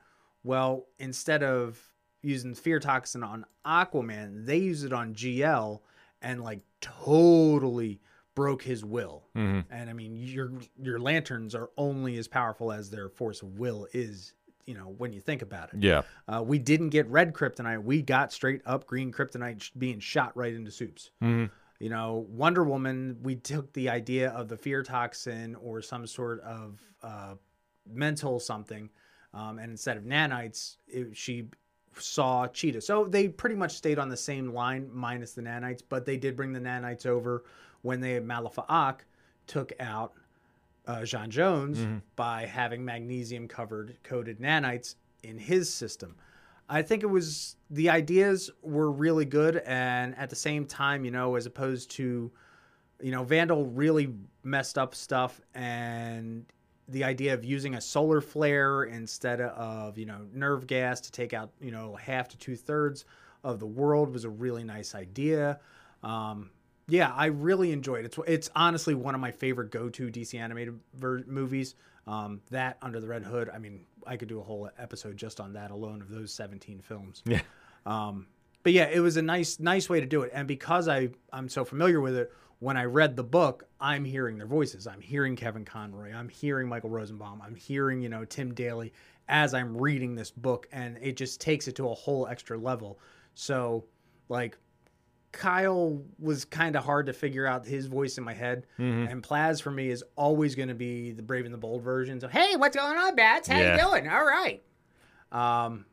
Well, instead of using fear toxin on Aquaman, they use it on GL and like totally broke his will. And I mean, your your lanterns are only as powerful as their force of will is. You know, when you think about it. Yeah. Uh, we didn't get red kryptonite. We got straight up green kryptonite sh- being shot right into soups. You know, Wonder Woman, we took the idea of the fear toxin or some sort of uh, mental something, um, and instead of nanites, it, she saw Cheetah. So they pretty much stayed on the same line, minus the nanites, but they did bring the nanites over when they Ma'alefa'ak took out uh, J'onn J'onzz by having magnesium covered coated nanites in his system. I think it was the ideas were really good, and at the same time, you know, as opposed to, you know, Vandal really messed up stuff, and the idea of using a solar flare instead of you know nerve gas to take out you know half to two thirds of the world was a really nice idea. Um, yeah, I really enjoyed it. It's it's honestly one of my favorite go-to DC animated ver- movies. Um, that Under the Red Hood. I mean, I could do a whole episode just on that alone of those 17 films. Yeah. Um, but yeah, it was a nice nice way to do it. And because I I'm so familiar with it, when I read the book, I'm hearing their voices. I'm hearing Kevin Conroy. I'm hearing Michael Rosenbaum. I'm hearing you know Tim Daly as I'm reading this book, and it just takes it to a whole extra level. So like Kyle was kind of hard to figure out his voice in my head, and Plas for me is always going to be the Brave and the Bold version. So hey, what's going on, Bats? How Yeah. you doing? All right. Um,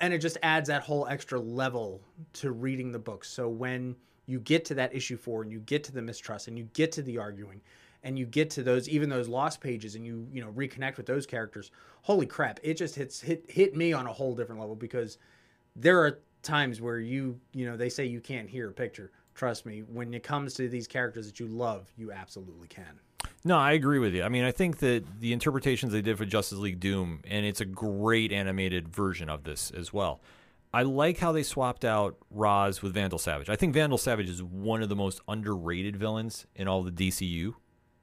and it just adds that whole extra level to reading the book. So when you get to that issue four, and you get to the mistrust, and you get to the arguing, and you get to those even those lost pages, and you you know reconnect with those characters, holy crap! It just hits hit hit me on a whole different level because there are times where you you know they say you can't hear a picture trust me when it comes to these characters that you love you absolutely can No, I agree with you. I mean, I think that the interpretations they did for Justice League Doom, and it's a great animated version of this as well. I like how they swapped out Ra's with Vandal Savage. I think Vandal Savage is one of the most underrated villains in all the DCU.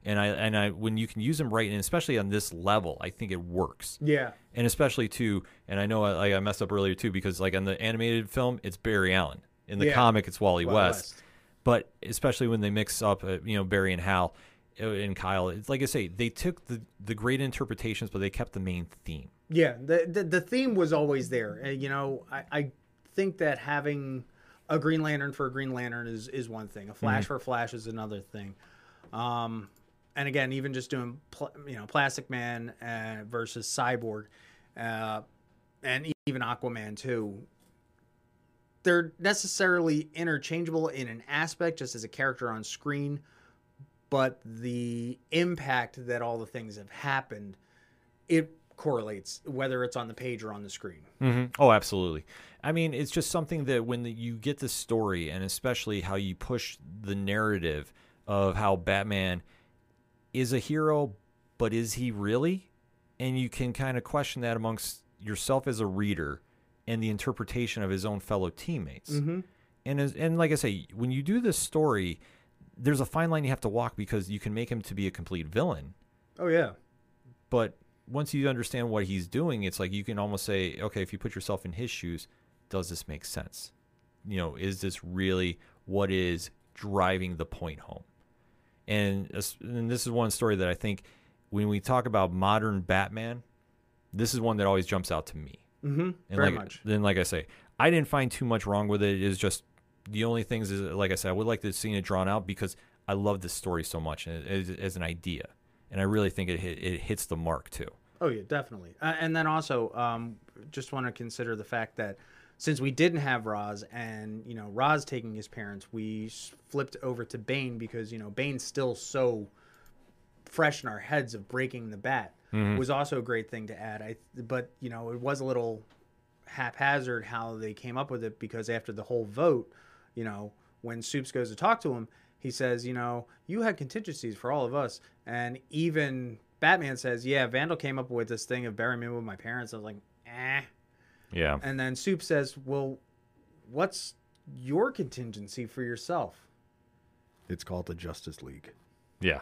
And I and I when you can use them right, and especially on this level, I think it works. yeah And especially too, and I know I, I messed up earlier too because like on the animated film, it's Barry Allen. In the Yeah. comic, it's Wally, Wally West. West. But especially when they mix up, uh, you know, Barry and Hal uh, and Kyle, it's like I say, they took the the great interpretations, but they kept the main theme. yeah the, the the theme was always there you know I, I think that having a green lantern for a green lantern is is one thing a flash for a flash is another thing um and again even just doing pl- you know plastic man uh, versus cyborg uh and even aquaman too they're necessarily interchangeable in an aspect just as a character on screen but the impact that all the things have happened it correlates whether it's on the page or on the screen Mm-hmm. Oh, absolutely. I mean, it's just something that when the, you get the story, and especially how you push the narrative of how Batman is a hero, but is he really? And you can kind of question that amongst yourself as a reader and the interpretation of his own fellow teammates. mm-hmm. And as, and like I say, when you do this story, there's a fine line you have to walk because you can make him to be a complete villain, oh yeah but once you understand what he's doing, it's like you can almost say, okay, if you put yourself in his shoes, does this make sense? You know, is this really what is driving the point home? And, and this is one story that I think when we talk about modern Batman, this is one that always jumps out to me. mm-hmm. And very like, much Then, like I say, I didn't find too much wrong with it. It's just the only things is, like I said, I would like to see it drawn out because I love this story so much as, as an idea, and I really think it hit, it hits the mark too. Oh yeah, definitely. Uh, and then also, um, just want to consider the fact that since we didn't have Ra's, and you know Ra's taking his parents, we flipped over to Bane because you know Bane's still so fresh in our heads of breaking the bat was also a great thing to add. I but you know it was a little haphazard how they came up with it because after the whole vote, you know when Soups goes to talk to him, he says, you know, you had contingencies for all of us, and even Batman says, yeah, Vandal came up with this thing of burying me with my parents. I was like, eh. Yeah. And then Soup says, well, what's your contingency for yourself? It's called the Justice League. Yeah.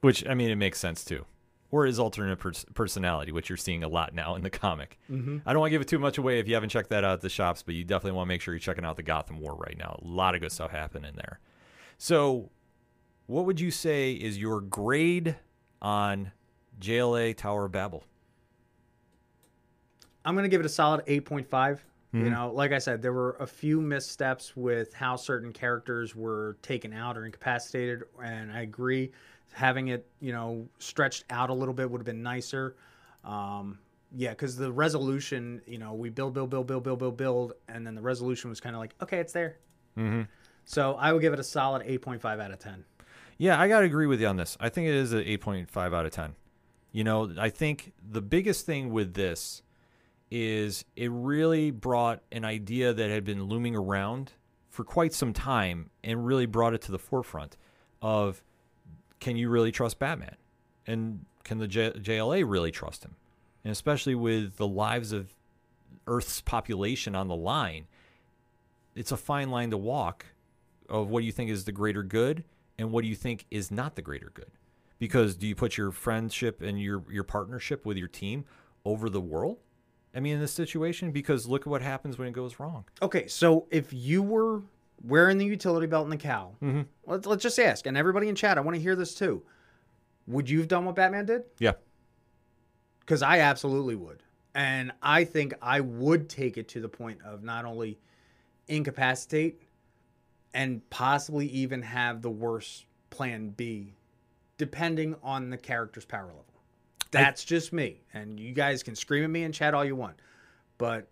Which, I mean, it makes sense too. Or his alternate pers- personality, which you're seeing a lot now in the comic. Mm-hmm. I don't want to give it too much away if you haven't checked that out at the shops, but you definitely want to make sure you're checking out the Gotham War right now. A lot of good stuff happening there. So, what would you say is your grade on JLA Tower of Babel? I'm gonna give it a solid 8.5. You know, like I said, there were a few missteps with how certain characters were taken out or incapacitated, and I agree, having it you know stretched out a little bit would have been nicer. Um, yeah, because the resolution, you know, we build, build, build, build, build, build, build, and then the resolution was kind of like, okay, it's there. Mm-hmm. So I would give it a solid 8.5 out of 10. Yeah, I got to agree with you on this. I think it is an 8.5 out of 10. You know, I think the biggest thing with this is it really brought an idea that had been looming around for quite some time and really brought it to the forefront of can you really trust Batman? And can the J- JLA really trust him? And especially with the lives of Earth's population on the line, it's a fine line to walk of what you think is the greater good and what do you think is not the greater good. Because do you put your friendship and your, your partnership with your team over the world? I mean, in this situation, because look at what happens when it goes wrong. Okay, so if you were wearing the utility belt and the cowl, mm-hmm. let's, let's just ask, and everybody in chat, I want to hear this too. Would you have done what Batman did? Yeah. Because I absolutely would. And I think I would take it to the point of not only incapacitate and possibly even have the worst plan B, depending on the character's power level. That's just me. And you guys can scream at me and chat all you want. But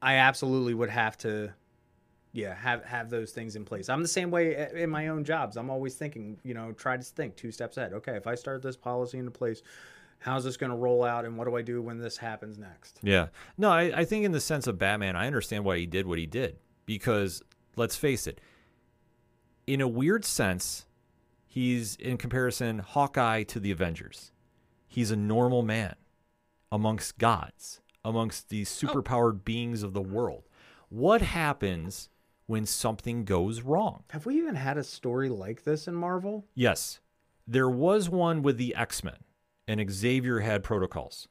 I absolutely would have to yeah have have those things in place i'm the same way in my own jobs i'm always thinking you know try to think two steps ahead okay if i start this policy into place how's this going to roll out and what do i do when this happens next Yeah. No, I, I think in the sense of Batman, I understand why he did what he did. Because let's face it, in a weird sense, he's in comparison Hawkeye to the Avengers. He's a normal man amongst gods, amongst these oh. superpowered beings of the world. What happens when something goes wrong? have we even had a story like this in marvel Yes. There was one with the X-Men and Xavier had protocols.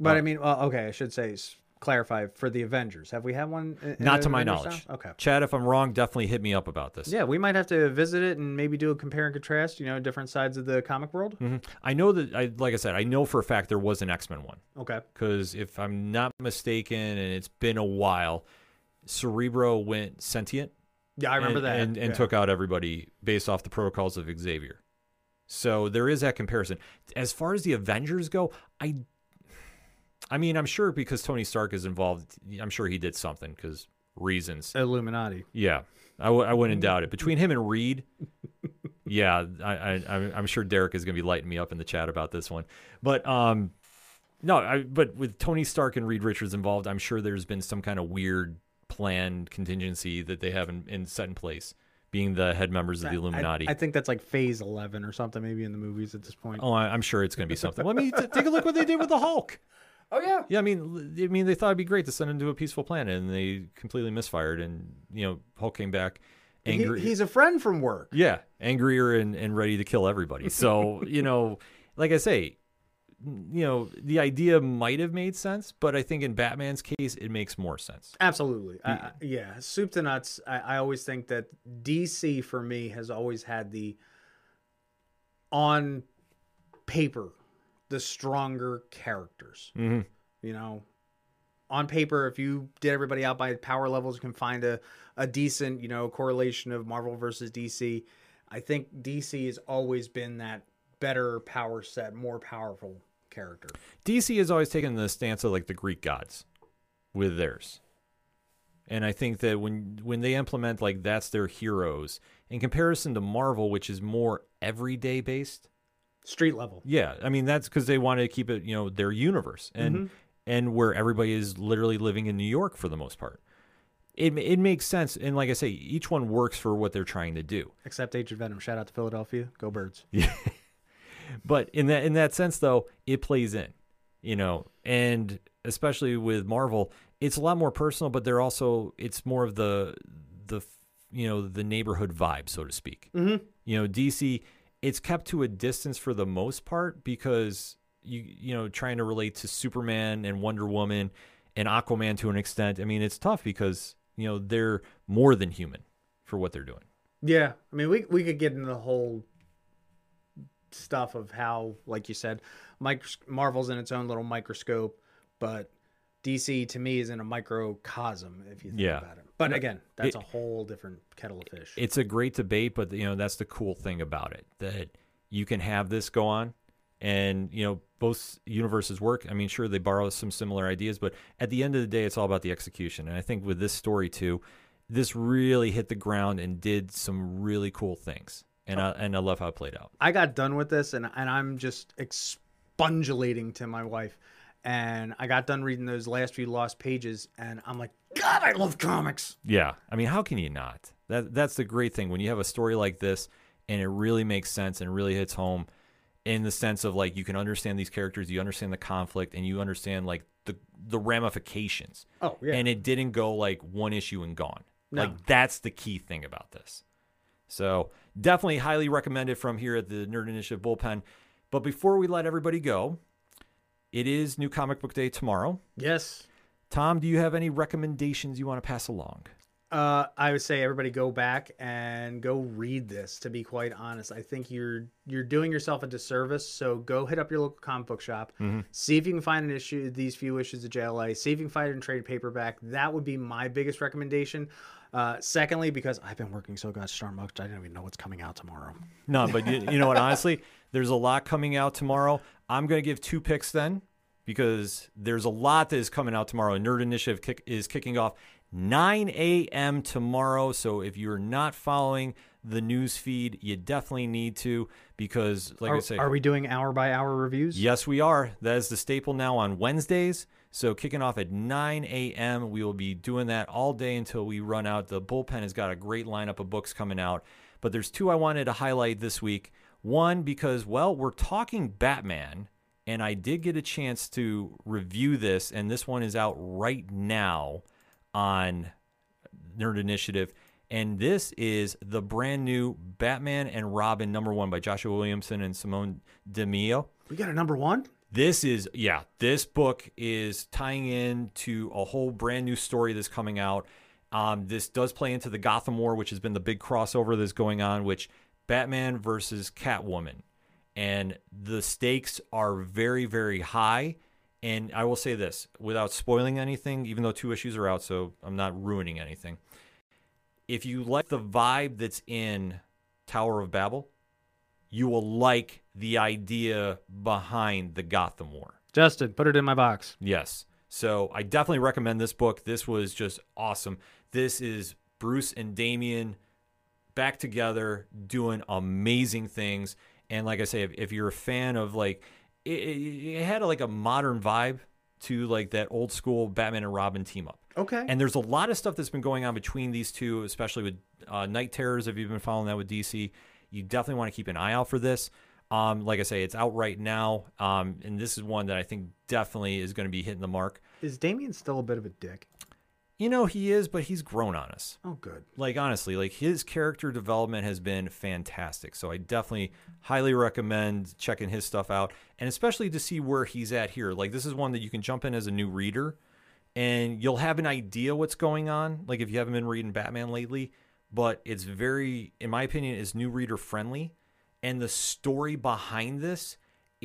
but uh, i mean well, okay i should say clarify for the avengers have we had one in- Not to my Avengers knowledge. now? okay Chad, if I'm wrong, definitely hit me up about this. yeah we might have to visit it and maybe do a compare and contrast you know different sides of the comic world Mhm. I know that I like I said, I know for a fact there was an X-Men one okay because if I'm not mistaken, and it's been a while, Cerebro went sentient. yeah i remember and, that and, and yeah. took out everybody based off the protocols of Xavier. So there is that comparison. As far as the Avengers go, I, I mean, I'm sure because Tony Stark is involved, I'm sure he did something because reasons. illuminati Yeah, I w- I wouldn't doubt it. Between him and Reed, <laughs> yeah, I, I, I'm- I'm sure Derek is going to be lighting me up in the chat about this one. But um, no, I, but with Tony Stark and Reed Richards involved, I'm sure there's been some kind of weird plan contingency that they have in, in set in place, being the head members of the I- Illuminati. I, think that's like phase 11 or something maybe in the movies at this point oh, I, I'm sure it's going to be something. Let me <laughs> t- take a look what they did with the Hulk. Oh yeah Yeah, I mean, I mean, they thought it'd be great to send him to a peaceful planet, and they completely misfired. And you know, Hulk came back He- angry. he's a friend from work Yeah, angrier and, and ready to kill everybody. So, <laughs> you know, like I say, you know, the idea might have made sense, but I think in Batman's case, it makes more sense. Absolutely. I, I, yeah. Soup to nuts. I, I always think that DC for me has always had the on paper the stronger characters. Mm-hmm. You know, on paper, if you did everybody out by power levels, you can find a, a decent, you know, correlation of Marvel versus DC. I think DC has always been that better power set, more powerful character. DC has always taken the stance of like the Greek gods with theirs. And I think that when when they implement like that's their heroes in comparison to Marvel, which is more everyday based, Street level. Yeah, I mean that's because they wanted to keep it, you know, their universe and and where everybody is literally living in New York for the most part. It it makes sense, and like I say, each one works for what they're trying to do. Except Agent Venom. Shout out to Philadelphia. Go Birds. <laughs> Yeah, but in that in that sense, though, it plays in, you know, and especially with Marvel, it's a lot more personal, but they're also it's more of the the you know the neighborhood vibe, so to speak. Mm-hmm. you know dc it's kept to a distance for the most part because you you know trying to relate to superman and wonder woman and aquaman to an extent i mean it's tough because you know they're more than human for what they're doing Yeah, I mean, we we could get into the whole stuff of how, like you said, micros- Marvel's in its own little microscope, but DC to me is in a microcosm if you think Yeah. about it. But again, that's it- a whole different kettle of fish. it's a great debate but you know that's the cool thing about it that you can have this go on and you know both universes work i mean sure they borrow some similar ideas but at the end of the day it's all about the execution and i think with this story too this really hit the ground and did some really cool things and I, and I love how it played out I got done with this and and I'm just expungulating to my wife. And I got done reading those last few lost pages, and I'm like, God, I love comics. Yeah, I mean, how can you not? That that's the great thing when you have a story like this, and it really makes sense and really hits home, in the sense of like you can understand these characters, you understand the conflict, and you understand like the the ramifications. Oh yeah, And it didn't go like one issue and gone. No. Like that's the key thing about this. So definitely highly recommended from here at the Nerd Initiative bullpen. But before we let everybody go, it is New Comic Book Day tomorrow. yes. Tom, do you have any recommendations you want to pass along? Uh, I would say everybody go back and go read this. To be quite honest, I think you're you're doing yourself a disservice. So go hit up your local comic book shop, see if you can find an issue, these few issues of JLA, see if you can find it in trade paperback. That would be my biggest recommendation. Uh, secondly, because I've been working so gosh darn much, I don't even know what's coming out tomorrow. No, but you, you know what? <laughs> Honestly, there's a lot coming out tomorrow. I'm going to give two picks then because there's a lot that is coming out tomorrow. Nerd Initiative kick, is kicking off 9 a.m. tomorrow. So if you're not following the news feed, you definitely need to because, like are, I say, are we doing hour by hour reviews? Yes, we are. That is the staple now on Wednesdays. So kicking off at 9 a.m. We will be doing that all day until we run out. The bullpen has got a great lineup of books coming out. But there's two I wanted to highlight this week. One, because, well, we're talking Batman, and I did get a chance to review this, and this one is out right now on Nerd Initiative. And this is the brand new Batman and Robin number one by Joshua Williamson and Simone Di Meo. We got a number one. This is yeah, this book is tying in to a whole brand new story that's coming out. Um, this does play into the Gotham War, which has been the big crossover that's going on, which Batman versus Catwoman, and the stakes are very very high. And I will say this without spoiling anything, even though two issues are out, so I'm not ruining anything. If you like the vibe that's in Tower of Babel, you will like the idea behind the Gotham War. Justin, put it in my box. Yes. So I definitely recommend this book. This was just awesome. This is Bruce and Damian back together doing amazing things. And like I say, if, if you're a fan of like, it, it, it had like a modern vibe to like that old school Batman and Robin team up. Okay. And there's a lot of stuff that's been going on between these two, especially with uh, Night Terrors. If you've been following that with DC, you definitely want to keep an eye out for this. Um, like I say, it's out right now, um, and this is one that I think definitely is going to be hitting the mark. Is Damian still a bit of a dick? You know, he is, but he's grown on us. Oh, good. Like honestly, like his character development has been fantastic. So I definitely highly recommend checking his stuff out, and especially to see where he's at here. Like this is one that you can jump in as a new reader, and you'll have an idea what's going on. Like if you haven't been reading Batman lately, but it's very, in my opinion, is new reader friendly, and the story behind this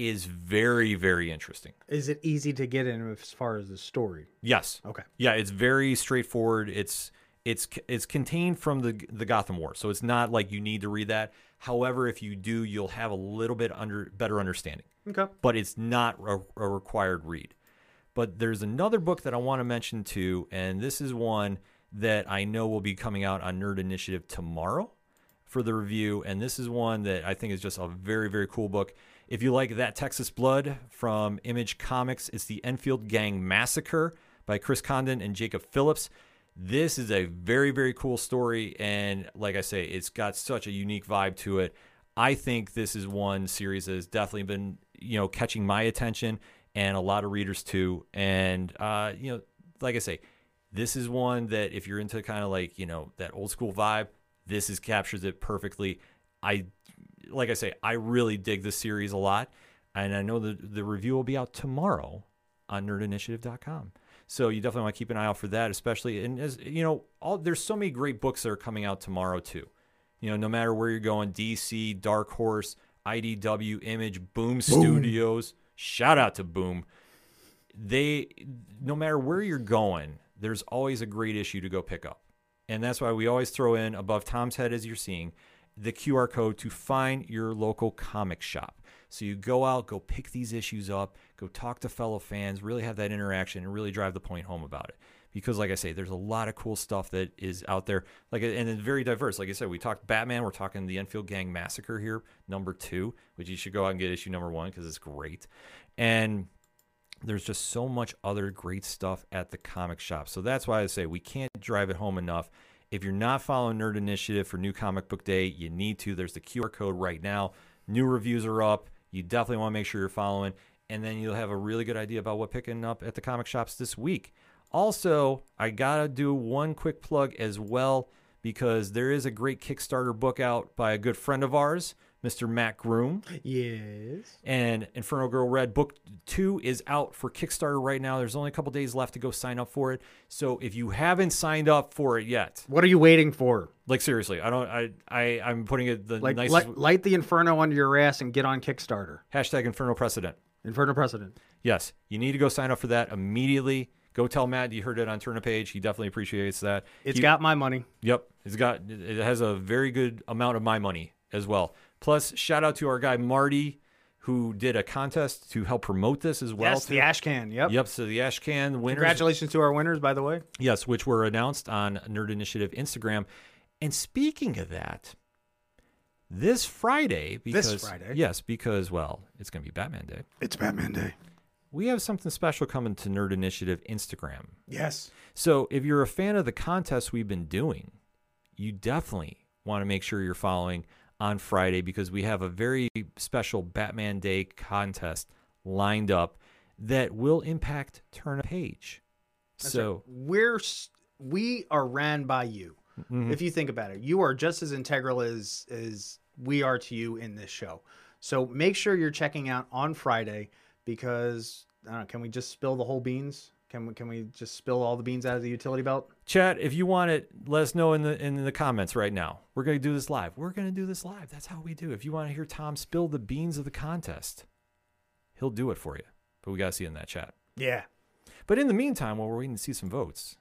is very, very interesting. Is it easy to get in as far as the story? Yes. Okay. Yeah, it's very straightforward. It's it's it's contained from the the Gotham War, so it's not like you need to read that. However, if you do, you'll have a little bit under better understanding. Okay. But it's not a, a required read. But there's another book that I want to mention too, and this is one that I know will be coming out on Nerd Initiative tomorrow for the review. And this is one that I think is just a very, very cool book. If you like that Texas Blood from Image Comics, it's the Enfield Gang Massacre by Chris Condon and Jacob Phillips. This is a very, very cool story. And like I say, it's got such a unique vibe to it. I think this is one series that has definitely been, you know, catching my attention and a lot of readers too. And, uh, you know, like I say, this is one that if you're into kind of like, you know, that old school vibe, this is captures it perfectly. I, like I say, I really dig this series a lot. And I know the, the review will be out tomorrow on nerdinitiative.com. So you definitely want to keep an eye out for that, especially. And as you know, all there's so many great books that are coming out tomorrow too. You know, no matter where you're going, DC, Dark Horse, IDW, Image, Boom Studios. Shout out to Boom. They, no matter where you're going, there's always a great issue to go pick up, and that's why we always throw in above Tom's head as you're seeing the QR code to find your local comic shop. So you go out, go pick these issues up, go talk to fellow fans, really have that interaction, and really drive the point home about it. Because, like I say, there's a lot of cool stuff that is out there, like and it's very diverse. Like I said, we talked Batman, we're talking the Enfield Gang Massacre here, number two, which you should go out and get issue number one because it's great. And there's just so much other great stuff at the comic shop. So that's why I say we can't drive it home enough. If you're not following Nerd Initiative for New Comic Book Day, you need to. There's the QR code right now. New reviews are up. You definitely want to make sure you're following, and then you'll have a really good idea about what picking up at the comic shops this week. Also, I gotta do one quick plug as well because there is a great Kickstarter book out by a good friend of ours, Mr. Matt Groom. Yes. And Inferno Girl Red Book 2 is out for Kickstarter right now. There's only a couple days left to go sign up for it. So if you haven't signed up for it yet, What are you waiting for? like seriously, I don't I I I'm putting it the Like nicest light, light the inferno under your ass and get on Kickstarter. hashtag Inferno Precedent. Inferno precedent. Yes, you need to go sign up for that immediately. Go tell Matt you heard it on Turn a Page. He definitely appreciates that. It's He- got my money. Yep, it's got it has a very good amount of my money as well. Plus, shout out to our guy Marty who did a contest to help promote this as well. yes, the ash can. Yep. Yep. So the Ash Can winners, Congratulations to our winners, by the way. yes, which were announced on Nerd Initiative Instagram. And speaking of that, this Friday, because Friday? yes, because well, it's going to be Batman Day. It's Batman Day. We have something special coming to Nerd Initiative Instagram. Yes. So if you're a fan of the contests we've been doing, you definitely want to make sure you're following on Friday because we have a very special Batman Day contest lined up that will impact Turn a Page. So we're we are ran by you. Mhm. If you think about it, you are just as integral as as we are to you in this show. So make sure you're checking out on Friday because I don't know, can we just spill the whole beans? Can we can we just spill all the beans out of the utility belt? chat, if you want it, let us know in the in the comments right now. We're going to do this live. We're going to do this live. That's how we do. It. If you want to hear Tom spill the beans of the contest, he'll do it for you. But we got to see it in that chat. Yeah. But in the meantime, while we're waiting to see some votes,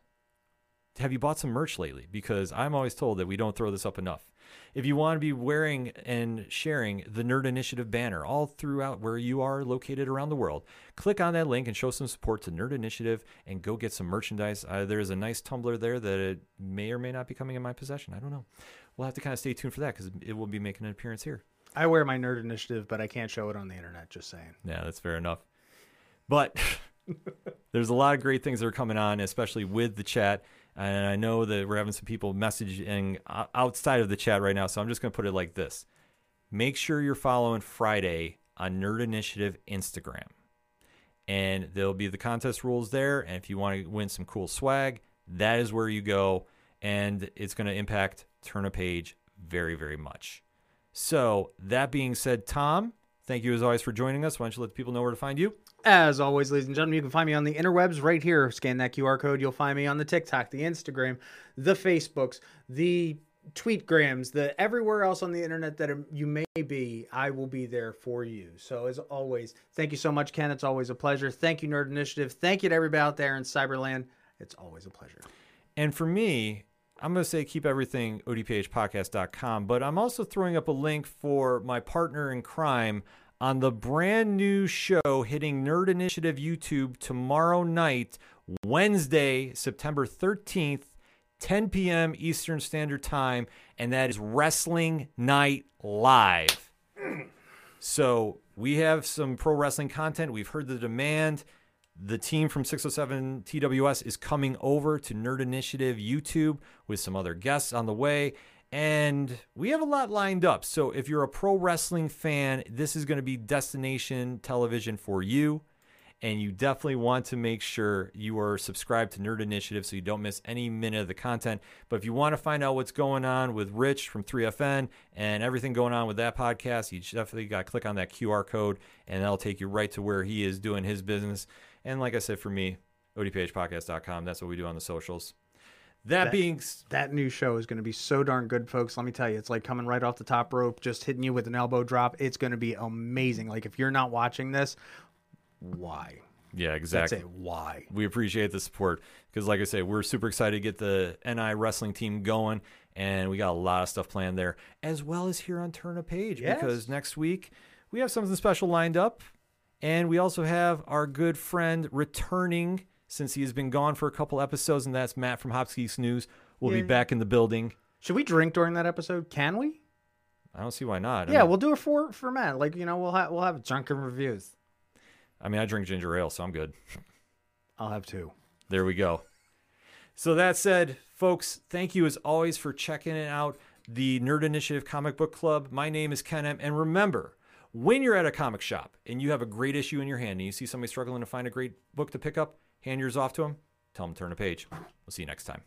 have you bought some merch lately? Because I'm always told that we don't throw this up enough. If you want to be wearing and sharing the Nerd Initiative banner all throughout where you are located around the world, click on that link and show some support to Nerd Initiative and go get some merchandise. Uh, there's a nice tumbler there that it may or may not be coming in my possession. I don't know. We'll have to kind of stay tuned for that because it will be making an appearance here. I wear my nerd initiative, but I can't show it on the internet, just saying. Yeah, that's fair enough. But <laughs> there's a lot of great things that are coming on, especially with the chat. And I know that we're having some people messaging outside of the chat right now. So I'm just going to put it like this Make sure you're following Friday on Nerd Initiative Instagram. And there'll be the contest rules there. And if you want to win some cool swag, that is where you go. And it's going to impact Turn a Page very, very much. So, that being said, Tom, thank you as always for joining us. Why don't you let the people know where to find you? As always, ladies and gentlemen, you can find me on the interwebs right here. Scan that QR code. You'll find me on the TikTok, the Instagram, the Facebooks, the Tweetgrams, the everywhere else on the internet that you may be. I will be there for you. So, as always, thank you so much, Ken. It's always a pleasure. Thank you, Nerd Initiative. Thank you to everybody out there in Cyberland. It's always a pleasure. And for me, I'm going to say keep everything odphpodcast.com, but I'm also throwing up a link for my partner in crime on the brand new show hitting Nerd Initiative YouTube tomorrow night, Wednesday, September 13th, 10 p.m. Eastern Standard Time, and that is Wrestling Night Live. So we have some pro wrestling content. We've heard the demand. The team from 607 TWS is coming over to Nerd Initiative YouTube with some other guests on the way. And we have a lot lined up. So if you're a pro wrestling fan, this is going to be destination television for you. And you definitely want to make sure you are subscribed to Nerd Initiative so you don't miss any minute of the content. But if you want to find out what's going on with Rich from 3FN and everything going on with that podcast, you definitely got to click on that QR code and that'll take you right to where he is doing his business. And like I said, for me, odphpodcast.com, that's what we do on the socials. That, That- being That new show is going to be so darn good, folks. Let me tell you, it's like coming right off the top rope, just hitting you with an elbow drop. It's going to be amazing. Like, if you're not watching this, why? yeah, That's exactly. it. Why? we appreciate the support because like i say we're super excited to get the ni wrestling team going and we got a lot of stuff planned there as well as here on turn a page Yes. because next week we have something special lined up and we also have our good friend returning since he has been gone for a couple episodes and that's matt from Hops Geek News We'll be back in the building Should we drink during that episode? Can we? i don't see why not I yeah, mean, we'll do it for for Matt. Like you know, we'll have we'll have drunken reviews. I mean, I drink ginger ale, so I'm good. I'll have two. There we go. So that said, folks, thank you as always for checking it out. The Nerd Initiative Comic Book Club. My name is Ken M. And remember, when you're at a comic shop and you have a great issue in your hand and you see somebody struggling to find a great book to pick up, hand yours off to them. Tell them to turn a page. We'll see you next time.